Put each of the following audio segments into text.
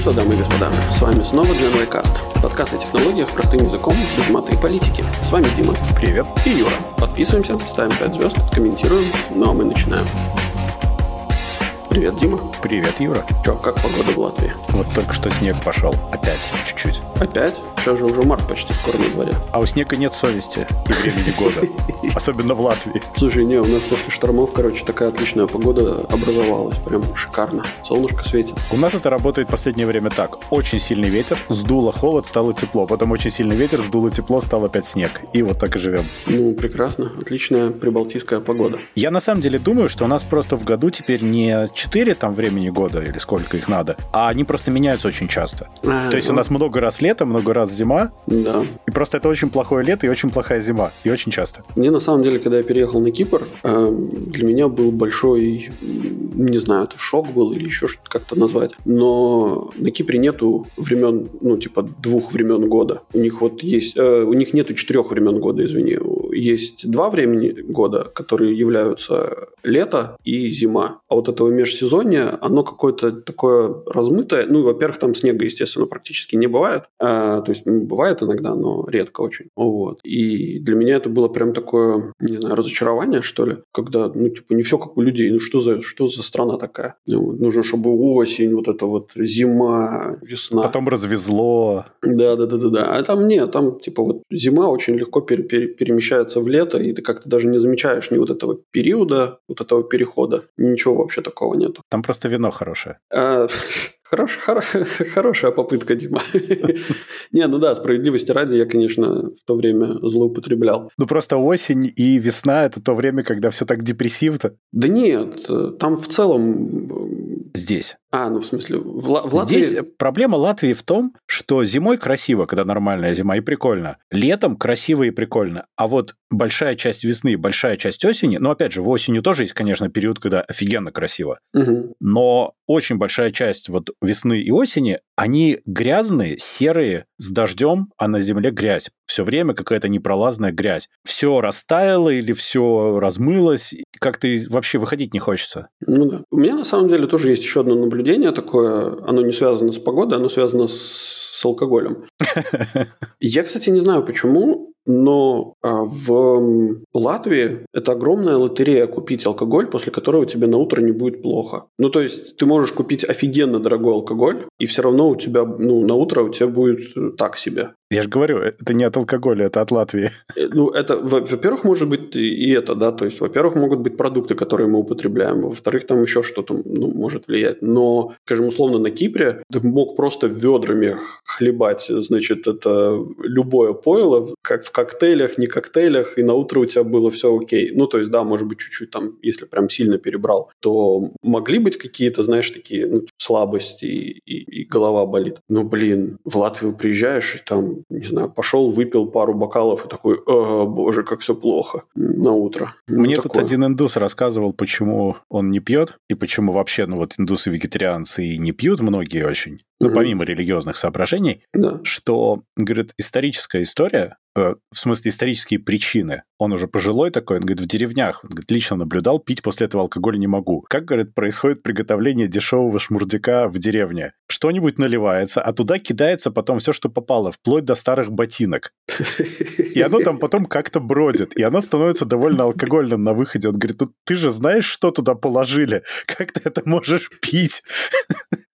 что, дамы и господа, с вами снова Genway Cast. Подкаст о технологиях простым языком, без мата и политики. С вами Дима. Привет. И Юра. Подписываемся, ставим 5 звезд, комментируем. Ну а мы начинаем. Привет, Дима. Привет, Юра. Че, как погода в Латвии? Вот только что снег пошел. Опять, чуть-чуть. Опять? Сейчас же уже март почти скоро на дворе. А у снега нет совести и времени года. Особенно в Латвии. Слушай, не, у нас после штормов, короче, такая отличная погода образовалась. Прям шикарно. Солнышко светит. У нас это работает в последнее время так. Очень сильный ветер, сдуло холод, стало тепло. Потом очень сильный ветер, сдуло тепло, стал опять снег. И вот так и живем. Ну, прекрасно. Отличная прибалтийская погода. Я на самом деле думаю, что у нас просто в году теперь не 4 там времени года или сколько их надо, а они просто меняются очень часто. А, То есть у ну, нас много раз лето, много раз зима, Да. и просто это очень плохое лето и очень плохая зима. И очень часто. Мне на самом деле, когда я переехал на Кипр, э, для меня был большой, не знаю, это шок был или еще что-то как-то назвать, но на Кипре нету времен, ну, типа двух времен года. У них вот есть, э, у них нету четырех времен года, извини. Есть два времени года, которые являются лето и зима. А вот этого межсезонья, оно какое-то такое размытое. Ну, во-первых, там снега, естественно, практически не бывает. А, то есть, бывает иногда, но редко очень. Вот. И для меня это было прям такое, не знаю, разочарование, что ли, когда, ну, типа, не все как у людей. Ну, что за, что за страна такая? Ну, нужно, чтобы осень, вот это вот зима, весна. Потом развезло. Да, да, да, да, да. А там нет, там типа вот зима очень легко пере- пере- перемещается в лето, и ты как-то даже не замечаешь ни вот этого периода, вот этого перехода. Ничего вообще такого нету. Там просто вино хорошее. А, Хорош, хоро- хорошая попытка, Дима. Не, ну да, справедливости ради, я, конечно, в то время злоупотреблял. Ну просто осень и весна это то время, когда все так депрессивно. Да нет, там в целом... Здесь. А, ну в смысле, в, в Латвии... Здесь проблема Латвии в том, что зимой красиво, когда нормальная зима, и прикольно. Летом красиво и прикольно. А вот большая часть весны, большая часть осени, ну, опять же, в осенью тоже есть, конечно, период, когда офигенно красиво. Мгм. Но очень большая часть вот весны и осени, они грязные, серые, с дождем, а на земле грязь. Все время какая-то непролазная грязь. Все растаяло или все размылось, как-то вообще выходить не хочется. Ну да. У меня на самом деле тоже есть еще одно наблюдение такое. Оно не связано с погодой, оно связано с, с алкоголем. Я, кстати, не знаю почему, но а, в Латвии это огромная лотерея купить алкоголь, после которого тебе на утро не будет плохо. Ну, то есть ты можешь купить офигенно дорогой алкоголь, и все равно у тебя, ну, на утро у тебя будет так себе. Я же говорю, это не от алкоголя, это от Латвии. Э, Ну, это, во- во-первых, может быть и это, да, то есть, во-первых, могут быть продукты, которые мы употребляем, во-вторых, там еще что-то, ну, может влиять. Но, скажем, условно, на Кипре ты мог просто ведрами хлебать, значит, это любое пойло, как в коктейлях, не коктейлях, и на утро у тебя было все окей. Ну, то есть, да, может быть, чуть-чуть там, если прям сильно перебрал, то могли быть какие-то, знаешь, такие ну, слабости и, и- голова болит. Ну, блин, в Латвию приезжаешь, и там, не знаю, пошел, выпил пару бокалов и такой, «О, боже, как все плохо на утро. Ну, Мне тут такое. один индус рассказывал, почему он не пьет, и почему вообще, ну вот индусы-вегетарианцы и не пьют многие очень, ну Мгм. помимо религиозных соображений, Да. что, говорит, историческая история, э, в смысле исторические причины. Он уже пожилой такой, он говорит, в деревнях, он говорит, лично наблюдал, пить после этого алкоголь не могу. Как, говорит, происходит приготовление дешевого шмурдяка в деревне? Что-нибудь наливается, а туда кидается потом все, что попало, вплоть до старых ботинок. И оно там потом как-то бродит, и оно становится довольно алкогольным на выходе. Он говорит, ну ты же знаешь, что туда положили? Как ты это можешь пить?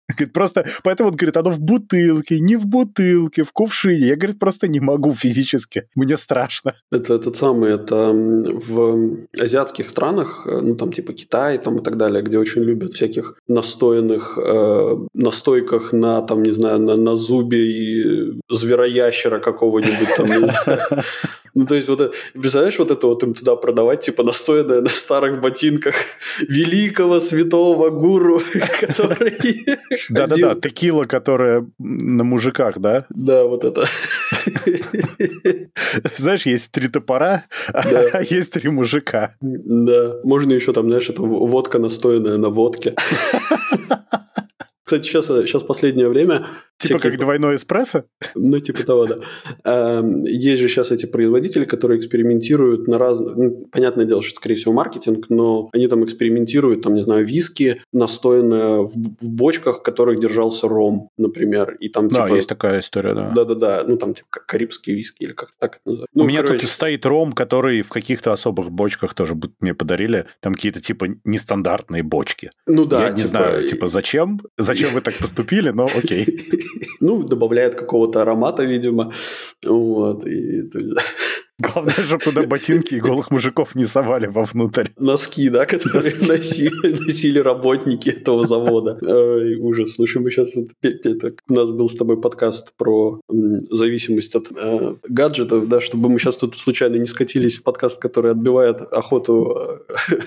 Говорит, просто, поэтому он говорит, оно в бутылке, не в бутылке, в кувшине. Я, говорит, просто не могу физически. Мне страшно. Это этот самый, это в азиатских странах, э, ну там типа Китай там и так далее, где очень любят всяких настоянных э, настойках на там не знаю на, на зубе и звероящера какого-нибудь там. Ну, то есть, вот представляешь, вот это вот им туда продавать, типа, настоянное на старых ботинках великого святого гуру, который Да-да-да, текила, которая на мужиках, да? Да, вот это. Знаешь, есть три топора, а есть три мужика. Да, можно еще там, знаешь, это водка настоянная на водке. Кстати, сейчас, сейчас последнее время... Типа всякие... как двойной эспрессо? Ну, типа того, да. Эм, есть же сейчас эти производители, которые экспериментируют на разных... Ну, понятное дело, что, скорее всего, маркетинг, но они там экспериментируют, там, не знаю, виски, настоянное в, в бочках, в которых держался ром, например. И там, да, типа... есть такая история, да. Да-да-да. Ну, там, типа, карибские виски или как так это называется. Ну, У меня короче... тут стоит ром, который в каких-то особых бочках тоже мне подарили. Там какие-то, типа, нестандартные бочки. Ну да. Я не типа... знаю, типа, зачем? Зачем вы так поступили, но окей. Ну, добавляет какого-то аромата, видимо. Вот. И... Главное, чтобы туда ботинки и голых мужиков не совали вовнутрь. Носки, да, которые носили, носили работники этого завода. Ой, ужас. Слушай, мы сейчас... Это, у нас был с тобой подкаст про зависимость от э, гаджетов, да, чтобы мы сейчас тут случайно не скатились в подкаст, который отбивает охоту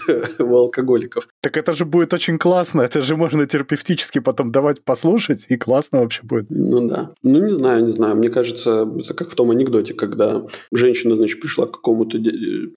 э, у алкоголиков. Так это же будет очень классно. Это же можно терапевтически потом давать послушать, и классно вообще будет. Ну да. Ну не знаю, не знаю. Мне кажется, это как в том анекдоте, когда женщина значит, пришла к какому-то,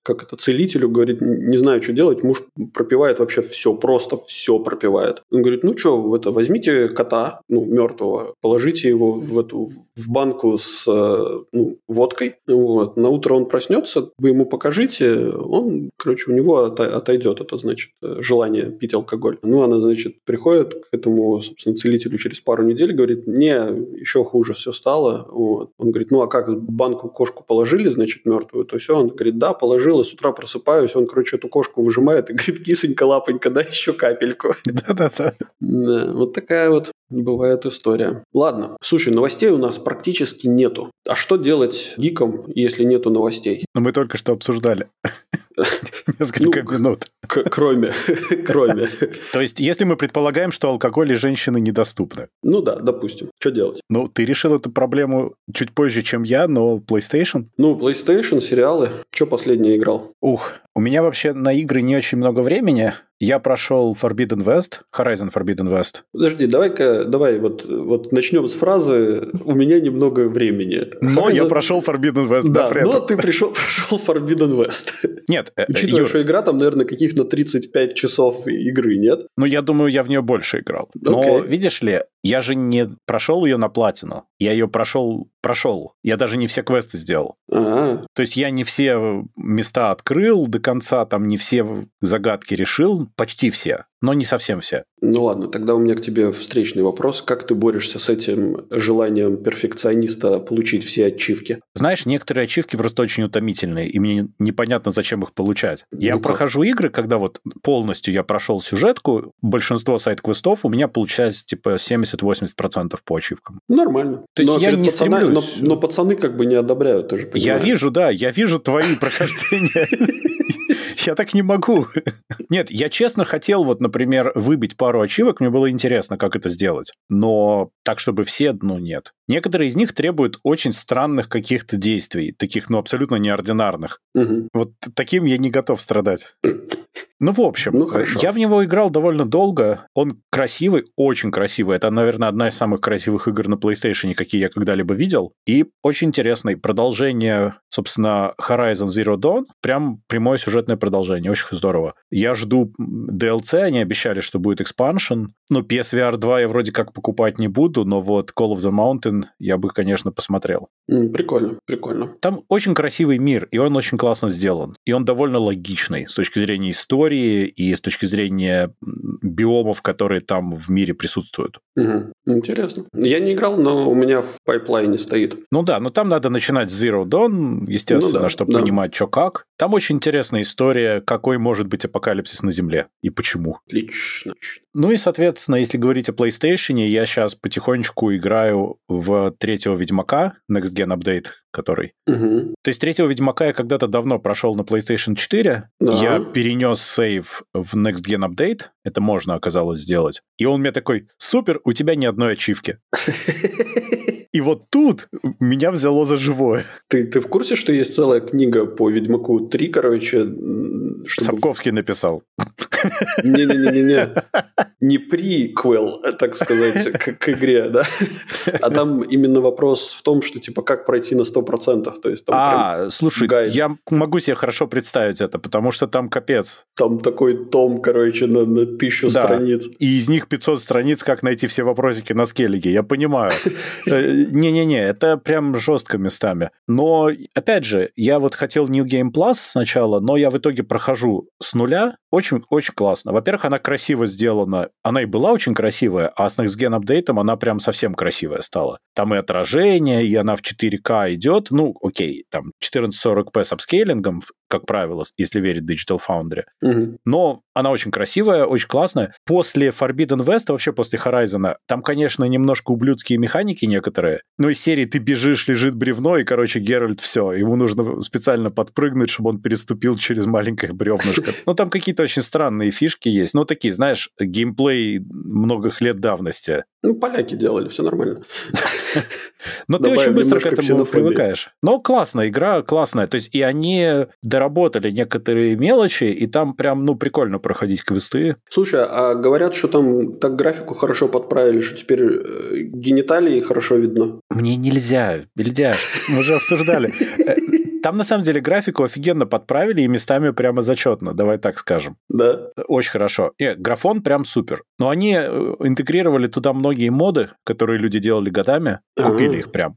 как это, целителю, говорит, не знаю, что делать, муж пропивает вообще все, просто все пропивает. Он говорит, ну что, это, возьмите кота, ну, мертвого, положите его в эту, в банку с ну, водкой, вот, на утро он проснется, вы ему покажите, он, короче, у него отойдет это, значит, желание пить алкоголь. Ну, она, значит, приходит к этому, собственно, целителю через пару недель, говорит, не, еще хуже все стало, вот. Он говорит, ну, а как, банку кошку положили, значит, мертвую, то все. Он говорит, да, положил, и с утра просыпаюсь, он, короче, эту кошку выжимает и говорит, кисонька, лапонька, дай еще капельку. Да-да-да. Да, вот такая вот бывает история. Ладно, слушай, новостей у нас практически нету. А что делать гикам, если нету новостей? Ну, мы только что обсуждали. Несколько ну, минут. Кроме, кроме. То есть, если мы предполагаем, что алкоголь и женщины недоступны. Ну да, допустим. Что делать? Ну, ты решил эту проблему чуть позже, чем я, но PlayStation? Ну, PlayStation, сериалы. Что последнее играл? Ух, у меня вообще на игры не очень много времени. Я прошел Forbidden West, Horizon Forbidden West. Подожди, давай-ка, давай вот, вот начнем с фразы «У меня немного времени». Но Horizon... я прошел Forbidden West, да, да но ты пришел, прошел Forbidden West. Нет, э, Учитывая, Юр... что игра там, наверное, каких-то 35 часов игры, нет? Ну, я думаю, я в нее больше играл. Но, okay. видишь ли, я же не прошел ее на платину. Я ее прошел, прошел. Я даже не все квесты сделал. А-а-а. То есть я не все места открыл до конца, там не все загадки решил, почти все но не совсем все. Ну ладно, тогда у меня к тебе встречный вопрос. Как ты борешься с этим желанием перфекциониста получить все ачивки? Знаешь, некоторые ачивки просто очень утомительные, и мне непонятно, зачем их получать. Я ну прохожу игры, когда вот полностью я прошел сюжетку, большинство сайт-квестов у меня получается типа 70-80% по ачивкам. Нормально. То есть но я не пацана, стремлюсь... Но, но пацаны как бы не одобряют, ты же понимаешь. Я вижу, да, я вижу твои прохождения. Я так не могу. Нет, я честно хотел вот, например, выбить пару ачивок, мне было интересно, как это сделать. Но так, чтобы все, ну, нет. Некоторые из них требуют очень странных каких-то действий, таких, ну, абсолютно неординарных. Угу. Вот таким я не готов страдать. Ну, в общем, ну, хорошо. я в него играл довольно долго. Он красивый, очень красивый. Это, наверное, одна из самых красивых игр на PlayStation, какие я когда-либо видел. И очень интересный. Продолжение, собственно, Horizon Zero Dawn. Прям прямое сюжетное продолжение. Очень здорово. Я жду DLC. Они обещали, что будет expansion. Ну, PSVR 2 я вроде как покупать не буду, но вот Call of the Mountain я бы, конечно, посмотрел. Mm, прикольно, прикольно. Там очень красивый мир, и он очень классно сделан. И он довольно логичный с точки зрения истории и с точки зрения биомов, которые там в мире присутствуют. Угу. Интересно. Я не играл, но у меня в пайплайне стоит. Ну да, но там надо начинать с Zero Dawn, естественно, ну да, чтобы да. понимать, что как. Там очень интересная история, какой может быть апокалипсис на Земле и почему. Отлично. Ну и, соответственно, если говорить о PlayStation, я сейчас потихонечку играю в третьего Ведьмака, Next Gen Update, который. Угу. То есть третьего Ведьмака я когда-то давно прошел на PlayStation 4. Да. Я перенес сейв в Next Gen Update. Это можно оказалось сделать. И он мне такой, супер, у тебя ни одной ачивки. И вот тут меня взяло за живое. Ты, ты в курсе, что есть целая книга по Ведьмаку 3, короче, чтобы... Сапковский написал. Не-не-не-не. Не приквел, так сказать, к, к игре, да? А там именно вопрос в том, что, типа, как пройти на 100%. То есть, там а, слушай, гайд. я могу себе хорошо представить это, потому что там капец. Там такой том, короче, на, на тысячу да. страниц. И из них 500 страниц, как найти все вопросики на скеллиге, я понимаю. Не-не-не, это прям жестко местами. Но, опять же, я вот хотел New Game Plus сначала, но я в итоге прохожу с нуля. Очень, очень классно. Во-первых, она красиво сделана. Она и была очень красивая, а с Next Gen апдейтом она прям совсем красивая стала. Там и отражение, и она в 4К идет. Ну, окей, там 1440p с апскейлингом, как правило, если верить Digital Foundry. Угу. Но она очень красивая, очень классная. После Forbidden West, вообще после Horizon, там, конечно, немножко ублюдские механики некоторые. Но из серии ты бежишь, лежит бревно, и, короче, Геральт все. Ему нужно специально подпрыгнуть, чтобы он переступил через маленькое бревнышко. Ну, там какие-то очень странные фишки есть. Ну, такие, знаешь, геймплей многих лет давности. Ну, поляки делали, все нормально. Но ты очень быстро к этому привыкаешь. Но классная игра, классная. То есть и они доработали некоторые мелочи, и там прям, ну, прикольно проходить квесты. Слушай, а говорят, что там так графику хорошо подправили, что теперь э, гениталии хорошо видно? Мне нельзя, нельзя. Мы уже обсуждали. Там, на самом деле, графику офигенно подправили и местами прямо зачетно, давай так скажем. Да. Очень хорошо. И графон прям супер. Но они э, интегрировали туда многие моды, которые люди делали годами, купили их прям.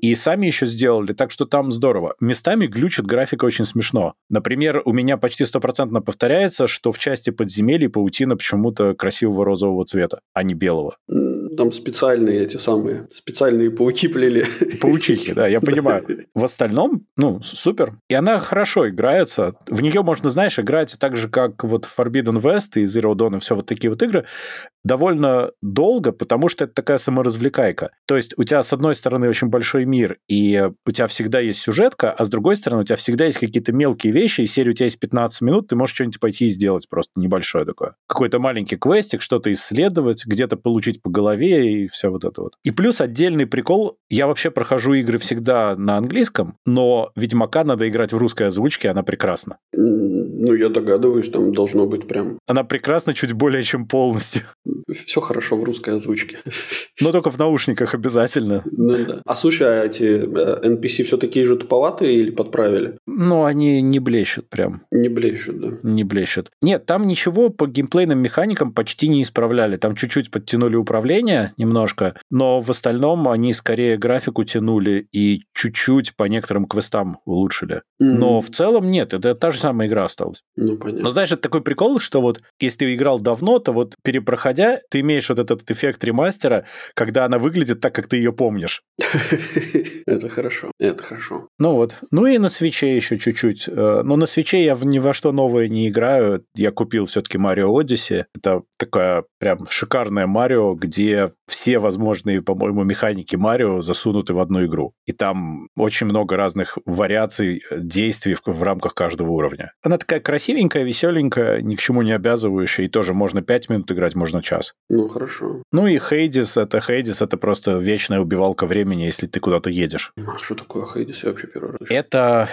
И сами еще сделали, так что там здорово. Местами глючит графика очень смешно. Например, у меня почти стопроцентно повторяется, что в части подземелий паутина почему-то красивого розового цвета, а не белого. Там специальные эти самые, специальные пауки плели. Паучихи, да, я понимаю. В остальном, ну, супер. И она хорошо играется. В нее можно, знаешь, играть так же, как вот Forbidden West и Zero Dawn и все вот такие вот игры довольно долго, потому что это такая саморазвлекайка. То есть у тебя, с одной стороны, очень большой мир, и у тебя всегда есть сюжетка, а с другой стороны, у тебя всегда есть какие-то мелкие вещи, и серия у тебя есть 15 минут, ты можешь что-нибудь пойти и сделать просто небольшое такое. Какой-то маленький квестик, что-то исследовать, где-то получить по голове и все вот это вот. И плюс отдельный прикол, я вообще прохожу игры всегда на английском, но Ведьмака надо играть в русской озвучке, она прекрасна. Ну, я догадываюсь, там должно быть прям... Она прекрасна чуть более чем полностью. Все хорошо в русской озвучке. Но только в наушниках обязательно. Ну да. А слушай, а эти э, NPC все такие же туповатые или подправили? Ну, они не блещут прям. Не блещут, да. Не блещут. Нет, там ничего по геймплейным механикам почти не исправляли. Там чуть-чуть подтянули управление немножко, но в остальном они скорее графику тянули и чуть-чуть по некоторым квестам улучшили. Mm-hmm. Но в целом нет, это та же самая игра осталась. Ну, понятно. Но знаешь, это такой прикол, что вот если ты играл давно, то вот перепроходя, ты имеешь вот этот эффект ремастера, когда она выглядит так, как ты ее помнишь. Это хорошо, это хорошо. Ну вот. Ну и на свече еще чуть-чуть. Э, но на свече я ни во что новое не играю. Я купил все-таки Марио Odyssey. Это такая прям шикарная Марио, где все возможные, по-моему, механики Марио засунуты в одну игру. И там очень много разных вариаций э, действий в, в рамках каждого уровня. Она такая красивенькая, веселенькая, ни к чему не обязывающая, и тоже можно 5 минут играть, можно час. Ну, хорошо. Ну и Хейдис, это Хейдис, это просто вечная убивалка времени, если ты куда-то едешь. А что такое Хейдис? Я вообще первый раз. Это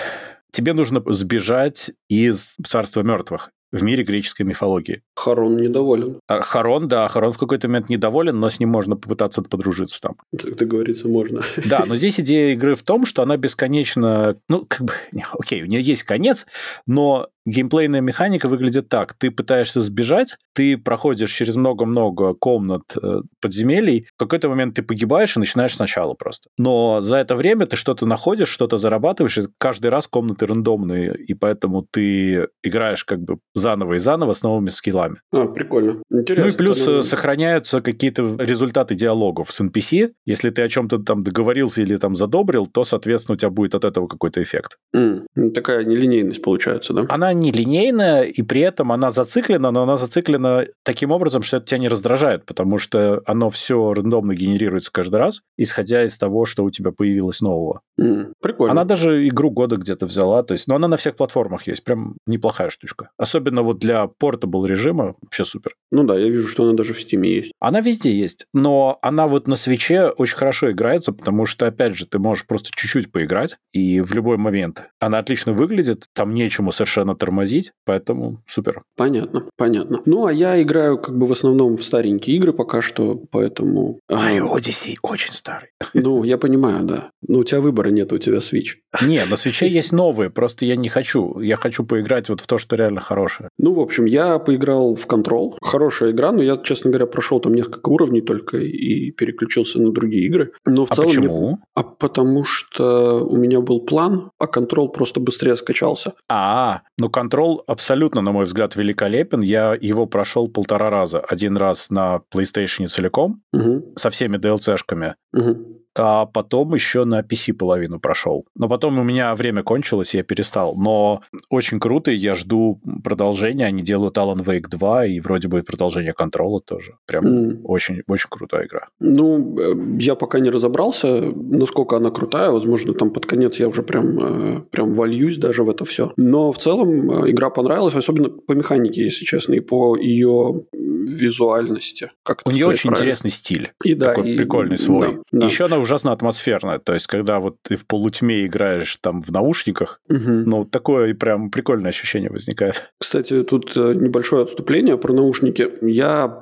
тебе нужно сбежать из царства мертвых в мире греческой мифологии. Харон недоволен. А, Харон, да, Харон в какой-то момент недоволен, но с ним можно попытаться подружиться там. Так договориться можно. Да, но здесь идея игры в том, что она бесконечно... Ну, как бы, окей, у нее есть конец, но геймплейная механика выглядит так. Ты пытаешься сбежать, ты проходишь через много-много комнат э, подземелий, в какой-то момент ты погибаешь и начинаешь сначала просто. Но за это время ты что-то находишь, что-то зарабатываешь, и каждый раз комнаты рандомные, и поэтому ты играешь как бы заново и заново с новыми скиллами. А, прикольно. Интересно. Ну и плюс тогда... сохраняются какие-то результаты диалогов с NPC. Если ты о чем-то там договорился или там задобрил, то, соответственно, у тебя будет от этого какой-то эффект. Mm. Такая нелинейность получается, да? Она нелинейная, и при этом она зациклена, но она зациклена таким образом, что это тебя не раздражает, потому что оно все рандомно генерируется каждый раз, исходя из того, что у тебя появилось нового. Mm, прикольно. Она даже игру года где-то взяла, то есть, но она на всех платформах есть, прям неплохая штучка. Особенно вот для портабл режима вообще супер. Ну да, я вижу, что она даже в Steam есть. Она везде есть, но она вот на свече очень хорошо играется, потому что, опять же, ты можешь просто чуть-чуть поиграть, и в любой момент она отлично выглядит, там нечему совершенно тормозить, поэтому супер. Понятно, понятно. Ну, а я играю как бы в основном в старенькие игры пока что, поэтому... Марио Odyssey очень старый. Ну, я понимаю, да. Но у тебя выбора нет, у тебя Switch. Не, на свече есть новые, просто я не хочу. Я хочу поиграть вот в то, что реально хорошее. Ну, в общем, я поиграл в Control. Хорошая игра, но я, честно говоря, прошел там несколько уровней только и переключился на другие игры. Но в а целом почему? Мне... А потому что у меня был план, а Control просто быстрее скачался. А, ну Control абсолютно, на мой взгляд, великолепен. Я его прошел полтора раза. Один раз на PlayStation целиком, угу. со всеми DLC-шками. Угу а потом еще на PC половину прошел. Но потом у меня время кончилось, и я перестал. Но очень круто, и я жду продолжения. Они делают Alan Wake 2, и вроде бы продолжение контрола тоже. Прям mm. очень, очень крутая игра. Ну, э, я пока не разобрался, насколько она крутая. Возможно, там под конец я уже прям, э, прям вольюсь даже в это все. Но в целом э, игра понравилась, особенно по механике, если честно, и по ее визуальности. Как У нее очень правильно. интересный стиль. И да, такой и... прикольный свой. Да, да. Еще она ужасно атмосферная. То есть, когда вот ты в полутьме играешь там в наушниках, угу. ну, такое прям прикольное ощущение возникает. Кстати, тут э, небольшое отступление про наушники. Я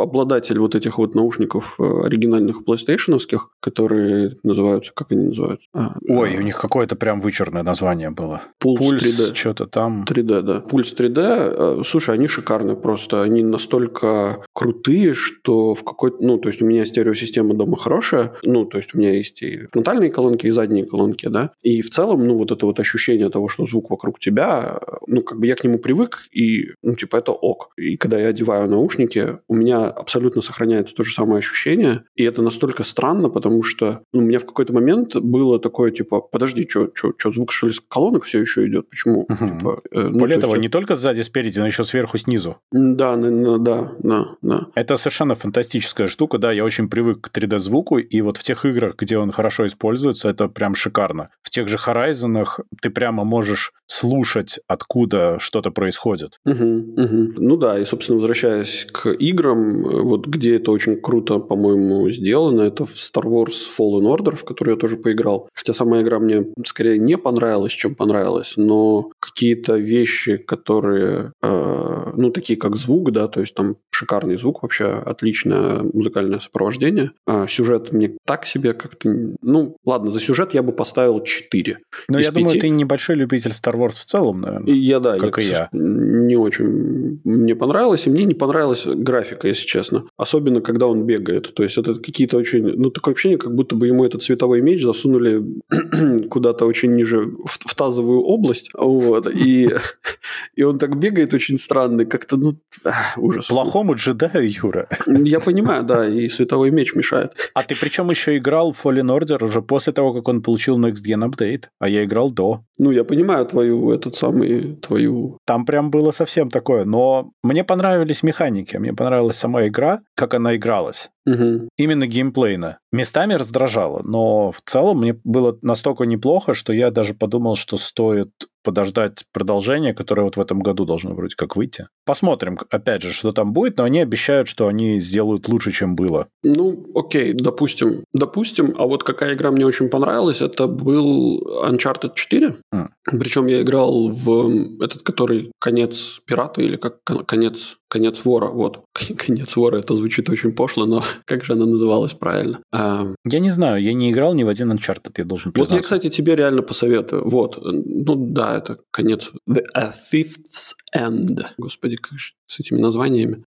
обладатель вот этих вот наушников э, оригинальных PlayStation, которые называются, как они называются? А, Ой, а... у них какое-то прям вычурное название было. Пульс, Пульс 3D. что-то там. 3D, да. Пульс 3D. Э, слушай, они шикарные просто. Они настолько крутые, что в какой-то... Ну, то есть у меня стереосистема дома хорошая, ну, то есть у меня есть и фронтальные колонки, и задние колонки, да. И в целом, ну, вот это вот ощущение того, что звук вокруг тебя, ну, как бы я к нему привык, и, ну, типа, это ок. И когда я одеваю наушники, у меня абсолютно сохраняется то же самое ощущение, и это настолько странно, потому что ну, у меня в какой-то момент было такое, типа, подожди, что, звук, что ли, с колонок все еще идет? Почему? Угу. Типа, э, ну, Более того, есть... не только сзади, спереди, но еще сверху, снизу. Да, да, да, да, да. Это совершенно фантастическая штука, да, я очень привык к 3D-звуку, и вот в тех играх, где он хорошо используется, это прям шикарно. В тех же Horizon ты прямо можешь слушать, откуда что-то происходит. Угу, угу. Ну да, и, собственно, возвращаясь к играм, вот где это очень круто, по-моему, сделано, это в Star Wars Fallen Order, в который я тоже поиграл. Хотя сама игра мне скорее не понравилась, чем понравилась, но какие-то вещи, которые, э, ну, такие как звук, да, то есть там шикарный звук вообще, отличное музыкальное сопровождение. А сюжет мне так себе как-то... Ну, ладно, за сюжет я бы поставил 4. Но я 5. думаю, ты небольшой любитель Star Wars в целом, наверное. Я, да. Как я, и я. Не очень мне понравилось, и мне не понравилась графика, если честно. Особенно, когда он бегает. То есть, это какие-то очень... Ну, такое ощущение, как будто бы ему этот световой меч засунули куда-то очень ниже, в, в тазовую область. Вот. И, и он так бегает очень странный, как-то, ну, ужас. Плохому джедаю, Юра. Я понимаю, да, и световой меч мешает. А ты причем еще играл в Fallen Order уже после того, как он получил Next Gen Update, а я играл до. Ну, я понимаю твою, этот самый, твою... Там прям было совсем такое, но мне понравились механики, мне понравилась сама игра, как она игралась. Угу. Именно геймплейно. Местами раздражало, но в целом мне было настолько неплохо, что я даже подумал, что стоит подождать продолжение, которое вот в этом году должно вроде как выйти. Посмотрим, опять же, что там будет, но они обещают, что они сделают лучше, чем было. Ну, окей, допустим. Допустим, а вот какая игра мне очень понравилась, это был Uncharted 4. Mm. Причем я играл в этот, который конец пирата или как конец Конец вора, вот. Конец вора, это звучит очень пошло, но как же она называлась правильно? А... Я не знаю, я не играл ни в один Uncharted, я должен признаться. Вот я, кстати, тебе реально посоветую. Вот, ну да, это конец... The A Fifth's End. Господи, как же с этими названиями.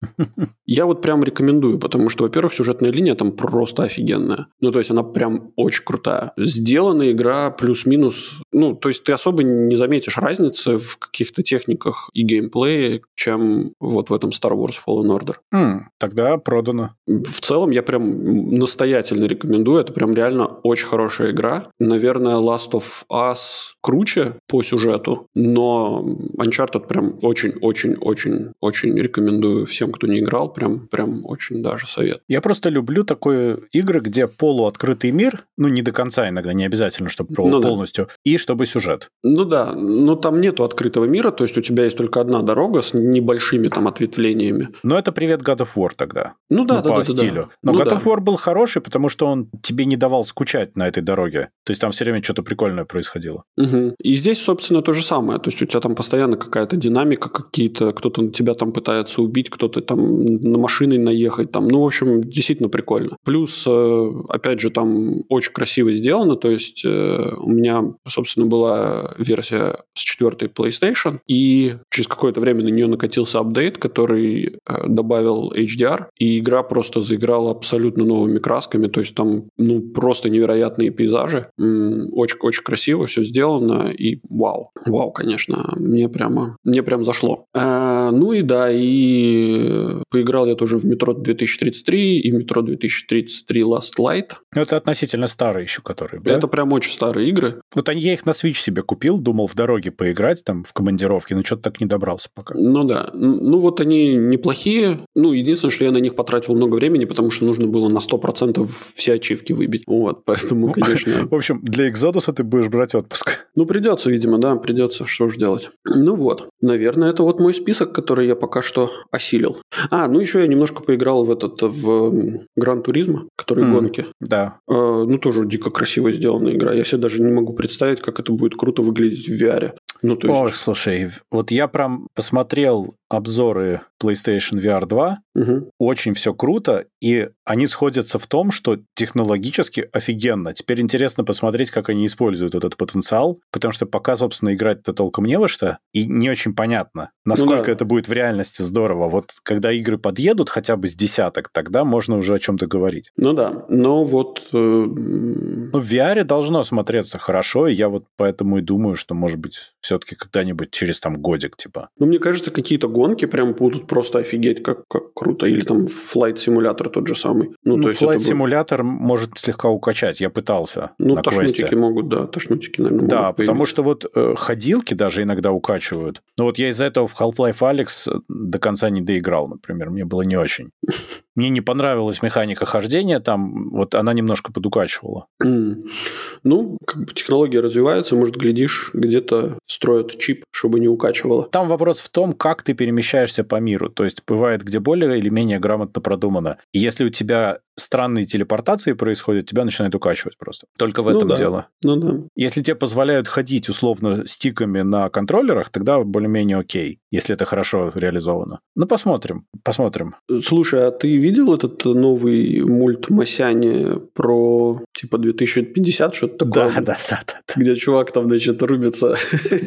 Я вот прям рекомендую, потому что, во-первых, сюжетная линия там просто офигенная. Ну, то есть, она прям очень крутая. Сделана игра плюс-минус... Ну, то есть, ты особо не заметишь разницы в каких-то техниках и геймплее, чем вот в этом Star Wars Fallen Order. Mm, тогда продано. В целом, я прям настоятельно рекомендую. Это прям реально очень хорошая игра. Наверное, Last of Us круче по сюжету, но Uncharted прям очень-очень-очень-очень рекомендую всем, кто не играл, прям, прям очень даже совет. Я просто люблю такое игры, где полуоткрытый мир, ну, не до конца иногда, не обязательно, чтобы ну, полностью, да. и чтобы сюжет. Ну да, но там нету открытого мира, то есть у тебя есть только одна дорога с небольшими там ответвлениями. Но это привет God of War тогда. Ну да, ну, да, по да, стилю. да, да. Но ну, God да. of War был хороший, потому что он тебе не давал скучать на этой дороге. То есть там все время что-то прикольное происходило. Угу. И здесь, собственно, то же самое. То есть у тебя там постоянно какая-то динамика, какие-то, кто-то на тебя там пытается убить, кто-то там на машиной наехать. Там. Ну, в общем, действительно прикольно. Плюс, э, опять же, там очень красиво сделано. То есть э, у меня, собственно, была версия с четвертой PlayStation, и через какое-то время на нее накатился апдейт, который э, добавил HDR, и игра просто заиграла абсолютно новыми красками. То есть там, ну, просто невероятные пейзажи. Очень-очень красиво все сделано, и вау. Вау, конечно, мне прямо, мне прям зашло. А, ну и да, и поиграл я тоже в метро 2033 и метро 2033 Last Light. Ну, это относительно старые еще, которые, да? Это прям очень старые игры. Вот я их на Switch себе купил, думал в дороге поиграть, там, в командировке, но что-то так не добрался пока. Ну да. Ну вот они неплохие. Ну, единственное, что я на них потратил много времени, потому что нужно было на 100% все ачивки выбить. Вот, поэтому, конечно... В общем, для Экзодуса ты будешь брать отпуск. Ну, придется, видимо, да, придется, что же делать. Ну вот, наверное, это вот мой список, который я пока что осилил. А, ну еще я немножко поиграл в этот, в Гран Туризма, который mm, гонки. Да. А, ну, тоже дико красиво сделанная игра. Я себе даже не могу представить, как это будет круто выглядеть в VR. Ну, то есть... Ой, слушай, вот я прям посмотрел обзоры PlayStation VR 2, угу. очень все круто, и они сходятся в том, что технологически офигенно. Теперь интересно посмотреть, как они используют этот потенциал, потому что пока, собственно, играть-то толком не во что, и не очень понятно, насколько ну, да. это будет в реальности здорово. Вот когда игры подъедут хотя бы с десяток, тогда можно уже о чем-то говорить. Ну да, но вот... Э... Ну, в VR должно смотреться хорошо, и я вот поэтому и думаю, что, может быть, все-таки когда-нибудь через там годик, типа. Ну, мне кажется, какие-то гонки прям будут просто офигеть, как, как круто. Или там Flight Simulator тот же самый. Ну, ну то есть Flight Simulator будет... может слегка укачать, я пытался Ну, на тошнотики квесте. могут, да, тошнотики, наверное, Да, потому что вот э, ходилки даже иногда укачивают. Но вот я из-за этого в Half-Life Alex до конца не доиграл, например. Мне было не очень. Мне не понравилась механика хождения там, вот она немножко подукачивала. Ну, как бы технология развивается, может, глядишь, где-то встроят чип, чтобы не укачивало. Там вопрос в том, как ты перемещаешься по миру. То есть бывает, где более или менее грамотно продумано. И если у тебя странные телепортации происходят, тебя начинает укачивать просто. Только в Ну этом да. дело. Ну да. Если тебе позволяют ходить условно стиками на контроллерах, тогда более-менее окей, если это хорошо реализовано. Ну, посмотрим, посмотрим. Слушай, а ты видел этот новый мульт Масяни про типа 2050, что-то такое? Да, да, да, да. да. Где чувак там, значит, рубится.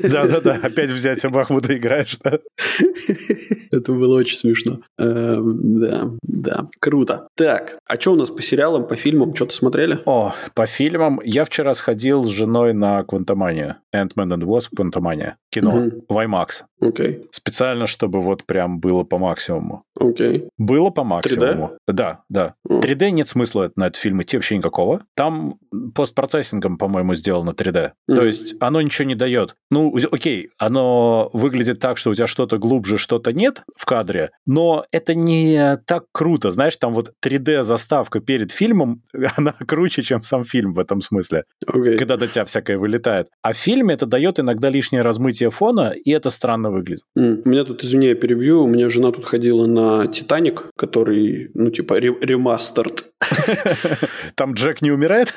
Да-да-да, опять взять Бахмута играешь, да? Это было очень смешно. Эм, Да, да. Круто. Так, а что у нас по сериалам, по фильмам? Что-то смотрели? О, по фильмам. Я вчера сходил с женой на Квантоманию. Ant-Man and Wasp Квантомания. Кино. В IMAX. Окей, Специально, чтобы вот прям было по максимуму. окей. Было по максимуму. Да, да. О. 3D нет смысла на этот фильм идти вообще никакого. Там постпроцессингом, по-моему, сделано 3D. То есть оно ничего не дает. Ну, окей, оно выглядит так, что у тебя что-то глубже, что-то нет в кадре, но это не так круто. Знаешь, там вот 3D-заставка перед фильмом, она круче, чем сам фильм в этом смысле, Окей. когда до тебя всякое вылетает. А в фильме это дает иногда лишнее размытие фона, и это странно выглядит. М, У меня тут, извини, я перебью, у меня жена тут ходила на «Титаник», который, ну, типа, ре- ремастерд. Там Джек не умирает,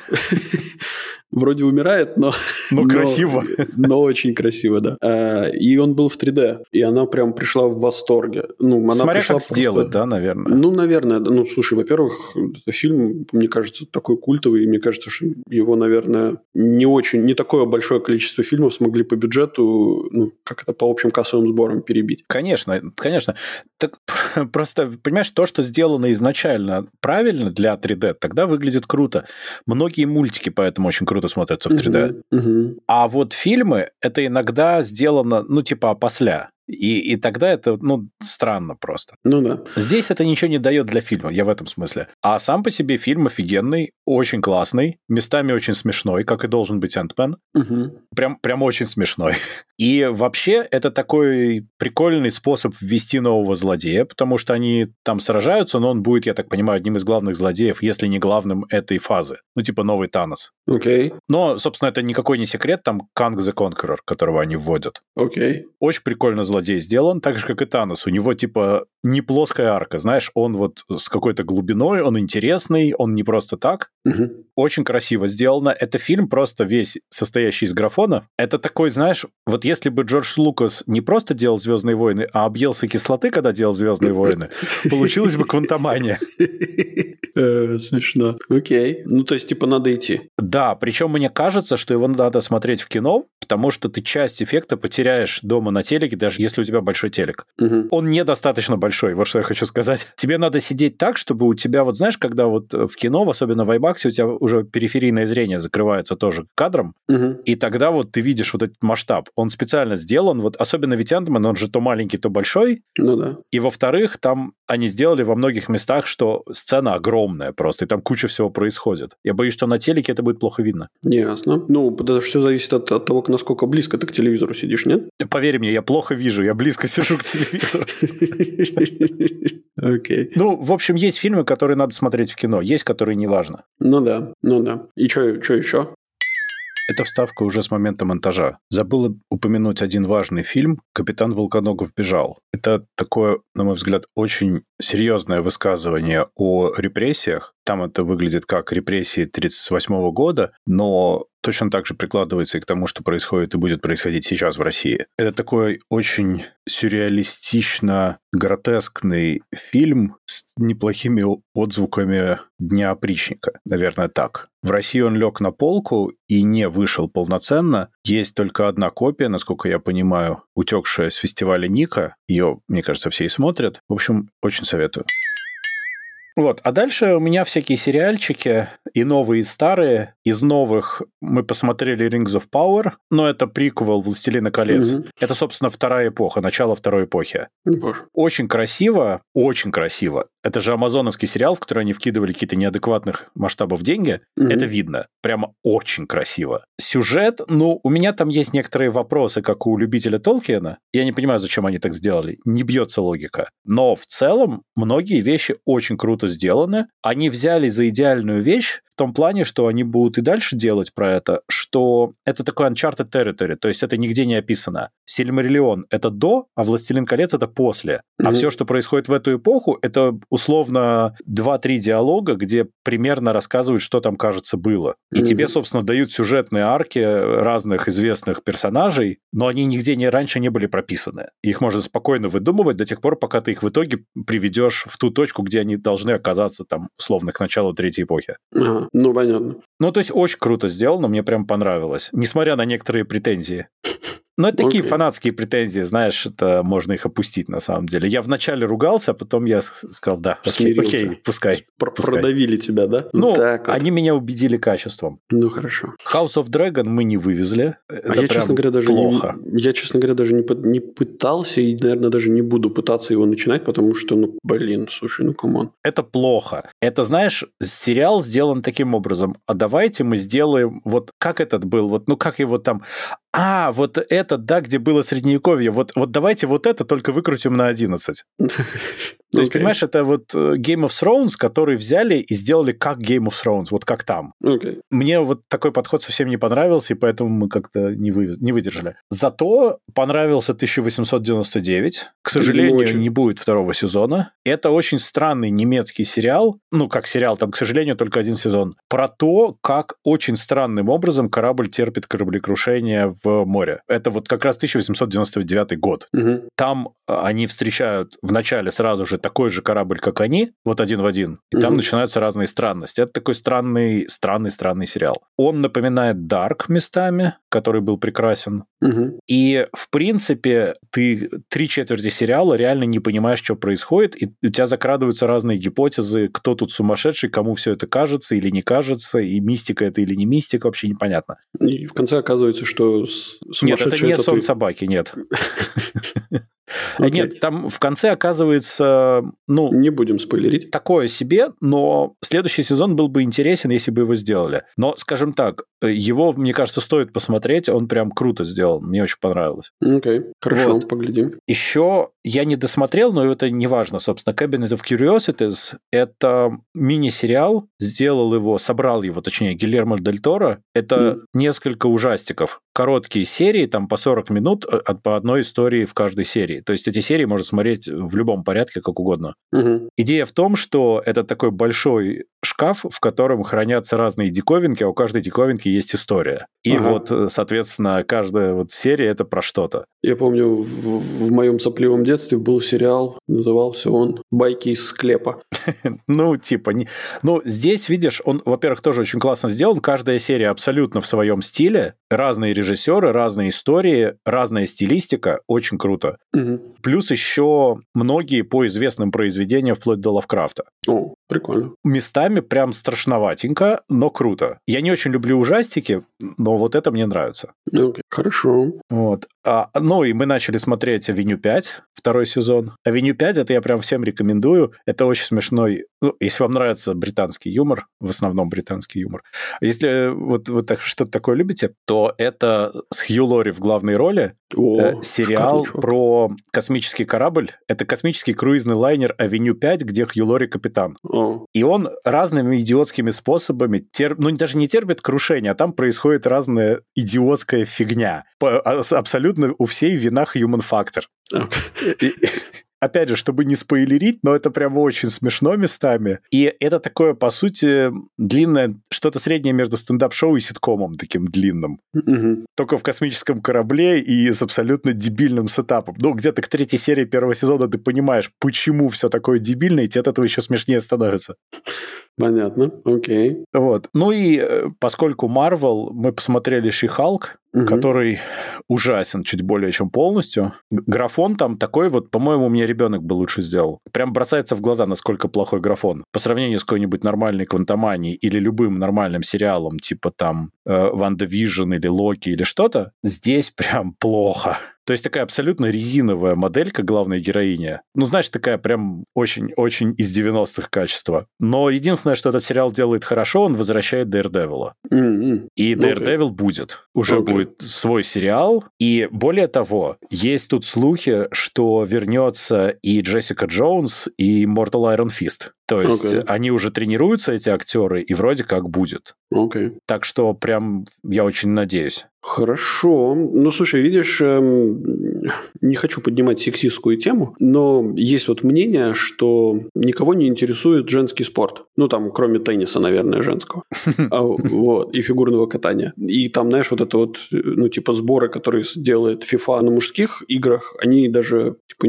Вроде умирает, но... но красиво. Но очень красиво, да. А, И он был в 3D, и она прям пришла в восторге. Ну, она Смотря пришла как просто- сделать, да, наверное. Ну, наверное, ну, слушай, во-первых, фильм, мне кажется, такой культовый, и мне кажется, что его, наверное, не очень, не такое большое количество фильмов смогли по бюджету, ну, как это по общим кассовым сборам перебить. Конечно, конечно. Так просто, понимаешь, то, что сделано изначально правильно для 3D, тогда выглядит круто. Многие мультики поэтому очень круто смотрятся в 3D. Мгм, мгм. А вот фильмы, это иногда сделано, ну, типа, опосля. И, и тогда это, ну, странно просто. Ну да. Здесь это ничего не дает для фильма, я в этом смысле. А сам по себе фильм офигенный, очень классный, местами очень смешной, как и должен быть Ant-Man. Мгм. Прям, прям очень смешной. И вообще это такой прикольный способ ввести нового злодея, потому что они там сражаются, но он будет, я так понимаю, одним из главных злодеев, если не главным этой фазы. Ну, типа новый Танос. Окей, Но, собственно, это никакой не секрет, там Канг the Conqueror, которого они вводят. окей. Очень прикольно злодей сделан, так же, как и Танос. У него, типа, не плоская арка, знаешь, он вот с какой-то глубиной, он интересный, он не просто так. Угу. Очень красиво сделано. Это фильм просто весь состоящий из графона. Это такой, знаешь, вот если бы Джордж Лукас не просто делал «Звездные войны», а объелся кислоты, когда делал «Звездные войны», получилась бы квантомания. Э, смешно. Окей. Ну, то есть, типа, надо идти. Да, причем мне кажется, что его надо смотреть в кино, потому что ты часть эффекта потеряешь дома на телеке, даже если у тебя большой телек. Он недостаточно большой, вот что я хочу сказать. Тебе надо сидеть так, чтобы у тебя, вот знаешь, когда вот в кино, особенно в IMAX, у тебя уже периферийное зрение закрывается тоже кадром, и тогда вот ты видишь вот этот масштаб. Он специально сделан, вот особенно ведь Антман, он же то маленький, то большой. Ну да. И во-вторых, там они сделали во многих местах, что сцена огромная просто, и там куча всего происходит. Я боюсь, что на телеке это будет плохо видно. Ясно. Ну, что все зависит от, от того, насколько близко ты к телевизору сидишь, нет? Поверь мне, я плохо вижу, я близко сижу к телевизору. Окей. Ну, в общем, есть фильмы, которые надо смотреть в кино, есть, которые не важно. Ну да, ну да. И что еще? Это вставка уже с момента монтажа. Забыла упомянуть один важный фильм «Капитан Волконогов бежал». Это такое, на мой взгляд, очень серьезное высказывание о репрессиях. Там это выглядит как репрессии 1938 года, но точно так же прикладывается и к тому, что происходит и будет происходить сейчас в России. Это такой очень сюрреалистично гротескный фильм с неплохими отзвуками Дня опричника, наверное, так. В России он лег на полку и не вышел полноценно. Есть только одна копия, насколько я понимаю, утекшая с фестиваля Ника. Ее, мне кажется, все и смотрят. В общем, очень советую. Вот, а дальше у меня всякие сериальчики, и новые, и старые. Из новых мы посмотрели Rings of Power, но это приквел «Властелина колец». Угу. Это, собственно, вторая эпоха, начало второй эпохи. Боже. Очень красиво, очень красиво. Это же амазоновский сериал, в который они вкидывали какие-то неадекватных масштабов деньги. Угу. Это видно. Прямо очень красиво. Сюжет, ну, у меня там есть некоторые вопросы, как у любителя Толкиена. Я не понимаю, зачем они так сделали. Не бьется логика. Но в целом многие вещи очень круто сделаны. Они взяли за идеальную вещь в том плане, что они будут и дальше делать про это, что это такой Uncharted Territory, то есть это нигде не описано. Сильмариллион — это до, а Властелин колец — это после. Mm-hmm. А все, что происходит в эту эпоху, это условно 2-3 диалога, где примерно рассказывают, что там, кажется, было. И mm-hmm. тебе, собственно, дают сюжетные арки разных известных персонажей, но они нигде не раньше не были прописаны. Их можно спокойно выдумывать до тех пор, пока ты их в итоге приведешь в ту точку, где они должны оказаться там, условно, к началу третьей эпохи. Ну, понятно. Ну, то есть очень круто сделано, мне прям понравилось. Несмотря на некоторые претензии. Но это такие okay. фанатские претензии, знаешь, это можно их опустить на самом деле. Я вначале ругался, а потом я сказал, да, okay, okay пускай, Пр- пускай. Продавили тебя, да? Ну, так вот. они меня убедили качеством. Ну, хорошо. House of Dragon мы не вывезли. А это а я, честно говоря, даже плохо. Не, я, честно говоря, даже не, не пытался и, наверное, даже не буду пытаться его начинать, потому что, ну, блин, слушай, ну, come on. Это плохо. Это, знаешь, сериал сделан таким образом. А давайте мы сделаем вот как этот был, вот, ну, как его там а, вот это, да, где было средневековье, вот, вот давайте вот это только выкрутим на 11. То есть, понимаешь, это вот э, Game of Thrones, который взяли и сделали как Game of Thrones, вот как там. Мне вот такой подход совсем не понравился, и поэтому мы как-то не, вы, не выдержали. Зато понравился 1899. К сожалению, не, не будет второго сезона. Это очень странный немецкий сериал, ну, как сериал, там, к сожалению, только один сезон, про то, как очень странным образом корабль терпит кораблекрушение в море. Это вот как раз 1899 год. Угу. Там а, они встречают вначале сразу же такой же корабль, как они, вот один в один, и угу. там начинаются разные странности. Это такой странный, странный, странный сериал. Он напоминает Dark местами, который был прекрасен. Угу. И, в принципе, ты три четверти сериала реально не понимаешь, что происходит, и у тебя закрадываются разные гипотезы, кто тут сумасшедший, кому все это кажется или не кажется, и мистика это или не мистика, вообще непонятно. И в конце оказывается, что нет, это не сон ты... собаки, нет. Okay. Нет, там в конце оказывается, ну... Не будем спойлерить. Такое себе, но следующий сезон был бы интересен, если бы его сделали. Но, скажем так, его, мне кажется, стоит посмотреть, он прям круто сделал, мне очень понравилось. Окей, okay. хорошо, вот. поглядим. Еще я не досмотрел, но это не важно, собственно, Cabinet of Curiosities – это мини-сериал, сделал его, собрал его, точнее, Гильермо Дель Торо. Это mm. несколько ужастиков. Короткие серии, там по 40 минут э, от, по одной истории в каждой серии. То есть эти серии можно смотреть в любом порядке, как угодно. Угу. Идея в том, что это такой большой шкаф, в котором хранятся разные диковинки, а у каждой диковинки есть история. И ага. вот, э, соответственно, каждая вот серия это про что-то. Я помню, в, в моем сопливом детстве был сериал, назывался он «Байки из склепа». Ну, типа, ну, здесь, видишь, он, во-первых, тоже очень классно сделан. Каждая серия абсолютно в своем стиле. Разные режиссеры, разные истории, разная стилистика. Очень круто. Плюс еще многие по известным произведениям вплоть до Лавкрафта. О, прикольно. Местами прям страшноватенько, но круто. Я не очень люблю ужастики, но вот это мне нравится. Okay, хорошо. Вот. А, ну и мы начали смотреть «Авеню 5», второй сезон. «Авеню 5» — это я прям всем рекомендую. Это очень смешной... Ну, если вам нравится британский юмор, в основном британский юмор. Если вот вы так, что-то такое любите, то это с Хью Лори в главной роли О, э, сериал про космический корабль. Это космический круизный лайнер «Авеню 5», где Хью Лори капитан. О. И он разными идиотскими способами, тер... ну даже не терпит крушение, а там происходит разная идиотская фигня. По... А, абсолютно у всей вина human factor. Okay опять же, чтобы не спойлерить, но это прямо очень смешно местами. И это такое, по сути, длинное, что-то среднее между стендап-шоу и ситкомом таким длинным. Угу. Только в космическом корабле и с абсолютно дебильным сетапом. Ну, где-то к третьей серии первого сезона ты понимаешь, почему все такое дебильное, и тебе от этого еще смешнее становится. Понятно, окей. Вот. Ну и э, поскольку Marvel, мы посмотрели Ши-Халк, угу. который ужасен чуть более чем полностью. Графон там такой вот, по-моему, меня ребенок бы лучше сделал. Прям бросается в глаза, насколько плохой графон. По сравнению с какой-нибудь нормальной Квантоманией или любым нормальным сериалом, типа там э, WandaVision или Локи или что-то, здесь прям плохо. То есть такая абсолютно резиновая моделька главной героини. Ну, знаешь, такая прям очень-очень из 90-х качества. Но единственное, что этот сериал делает хорошо, он возвращает Daredevil. Mm-hmm. И Daredevil okay. будет. Уже okay. будет свой сериал. И более того, есть тут слухи, что вернется и Джессика Джонс, и Immortal Iron Fist. То есть okay. они уже тренируются, эти актеры, и вроде как будет. Okay. Так что прям я очень надеюсь. Хорошо. Ну, слушай, видишь, эм, не хочу поднимать сексистскую тему, но есть вот мнение, что никого не интересует женский спорт. Ну, там, кроме тенниса, наверное, женского. А, вот, и фигурного катания. И там, знаешь, вот это вот, ну, типа сборы, которые делает FIFA на мужских играх, они даже, типа,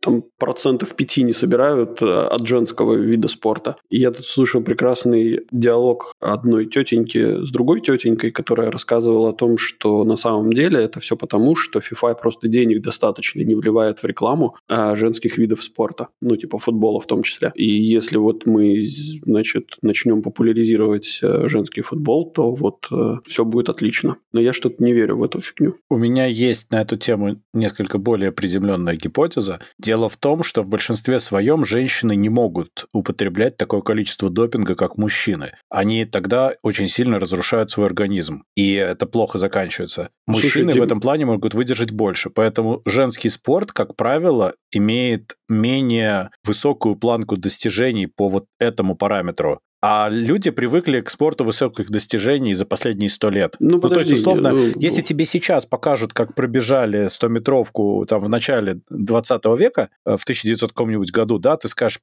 там процентов пяти не собирают э, от женского вида спорта. И я тут слышал прекрасный диалог одной тетеньки с другой тетенькой, которая рассказывала о том, что на самом деле это все потому, что FIFA просто денег достаточно не вливает в рекламу а женских видов спорта, ну, типа футбола в том числе. И если вот мы, значит, начнем популяризировать э, женский футбол, то вот э, все будет отлично. Но я что-то не верю в эту фигню. У меня есть на эту тему несколько более приземленная гипотеза. Дело в том, что в большинстве своем женщины не могут употреблять такое количество допинга, как мужчины. Они тогда очень сильно разрушают свой организм, и это плохо заканчивается. Мужчины Слушайте... в этом плане могут выдержать больше, поэтому женский спорт, как правило, имеет менее высокую планку достижений по вот этому параметру. А люди привыкли к спорту высоких достижений за последние сто лет. Ну, подожди, ну, то есть, условно, ну, если тебе сейчас покажут, как пробежали 100-метровку там, в начале 20 века, э, в 1900 каком-нибудь году, да, ты скажешь,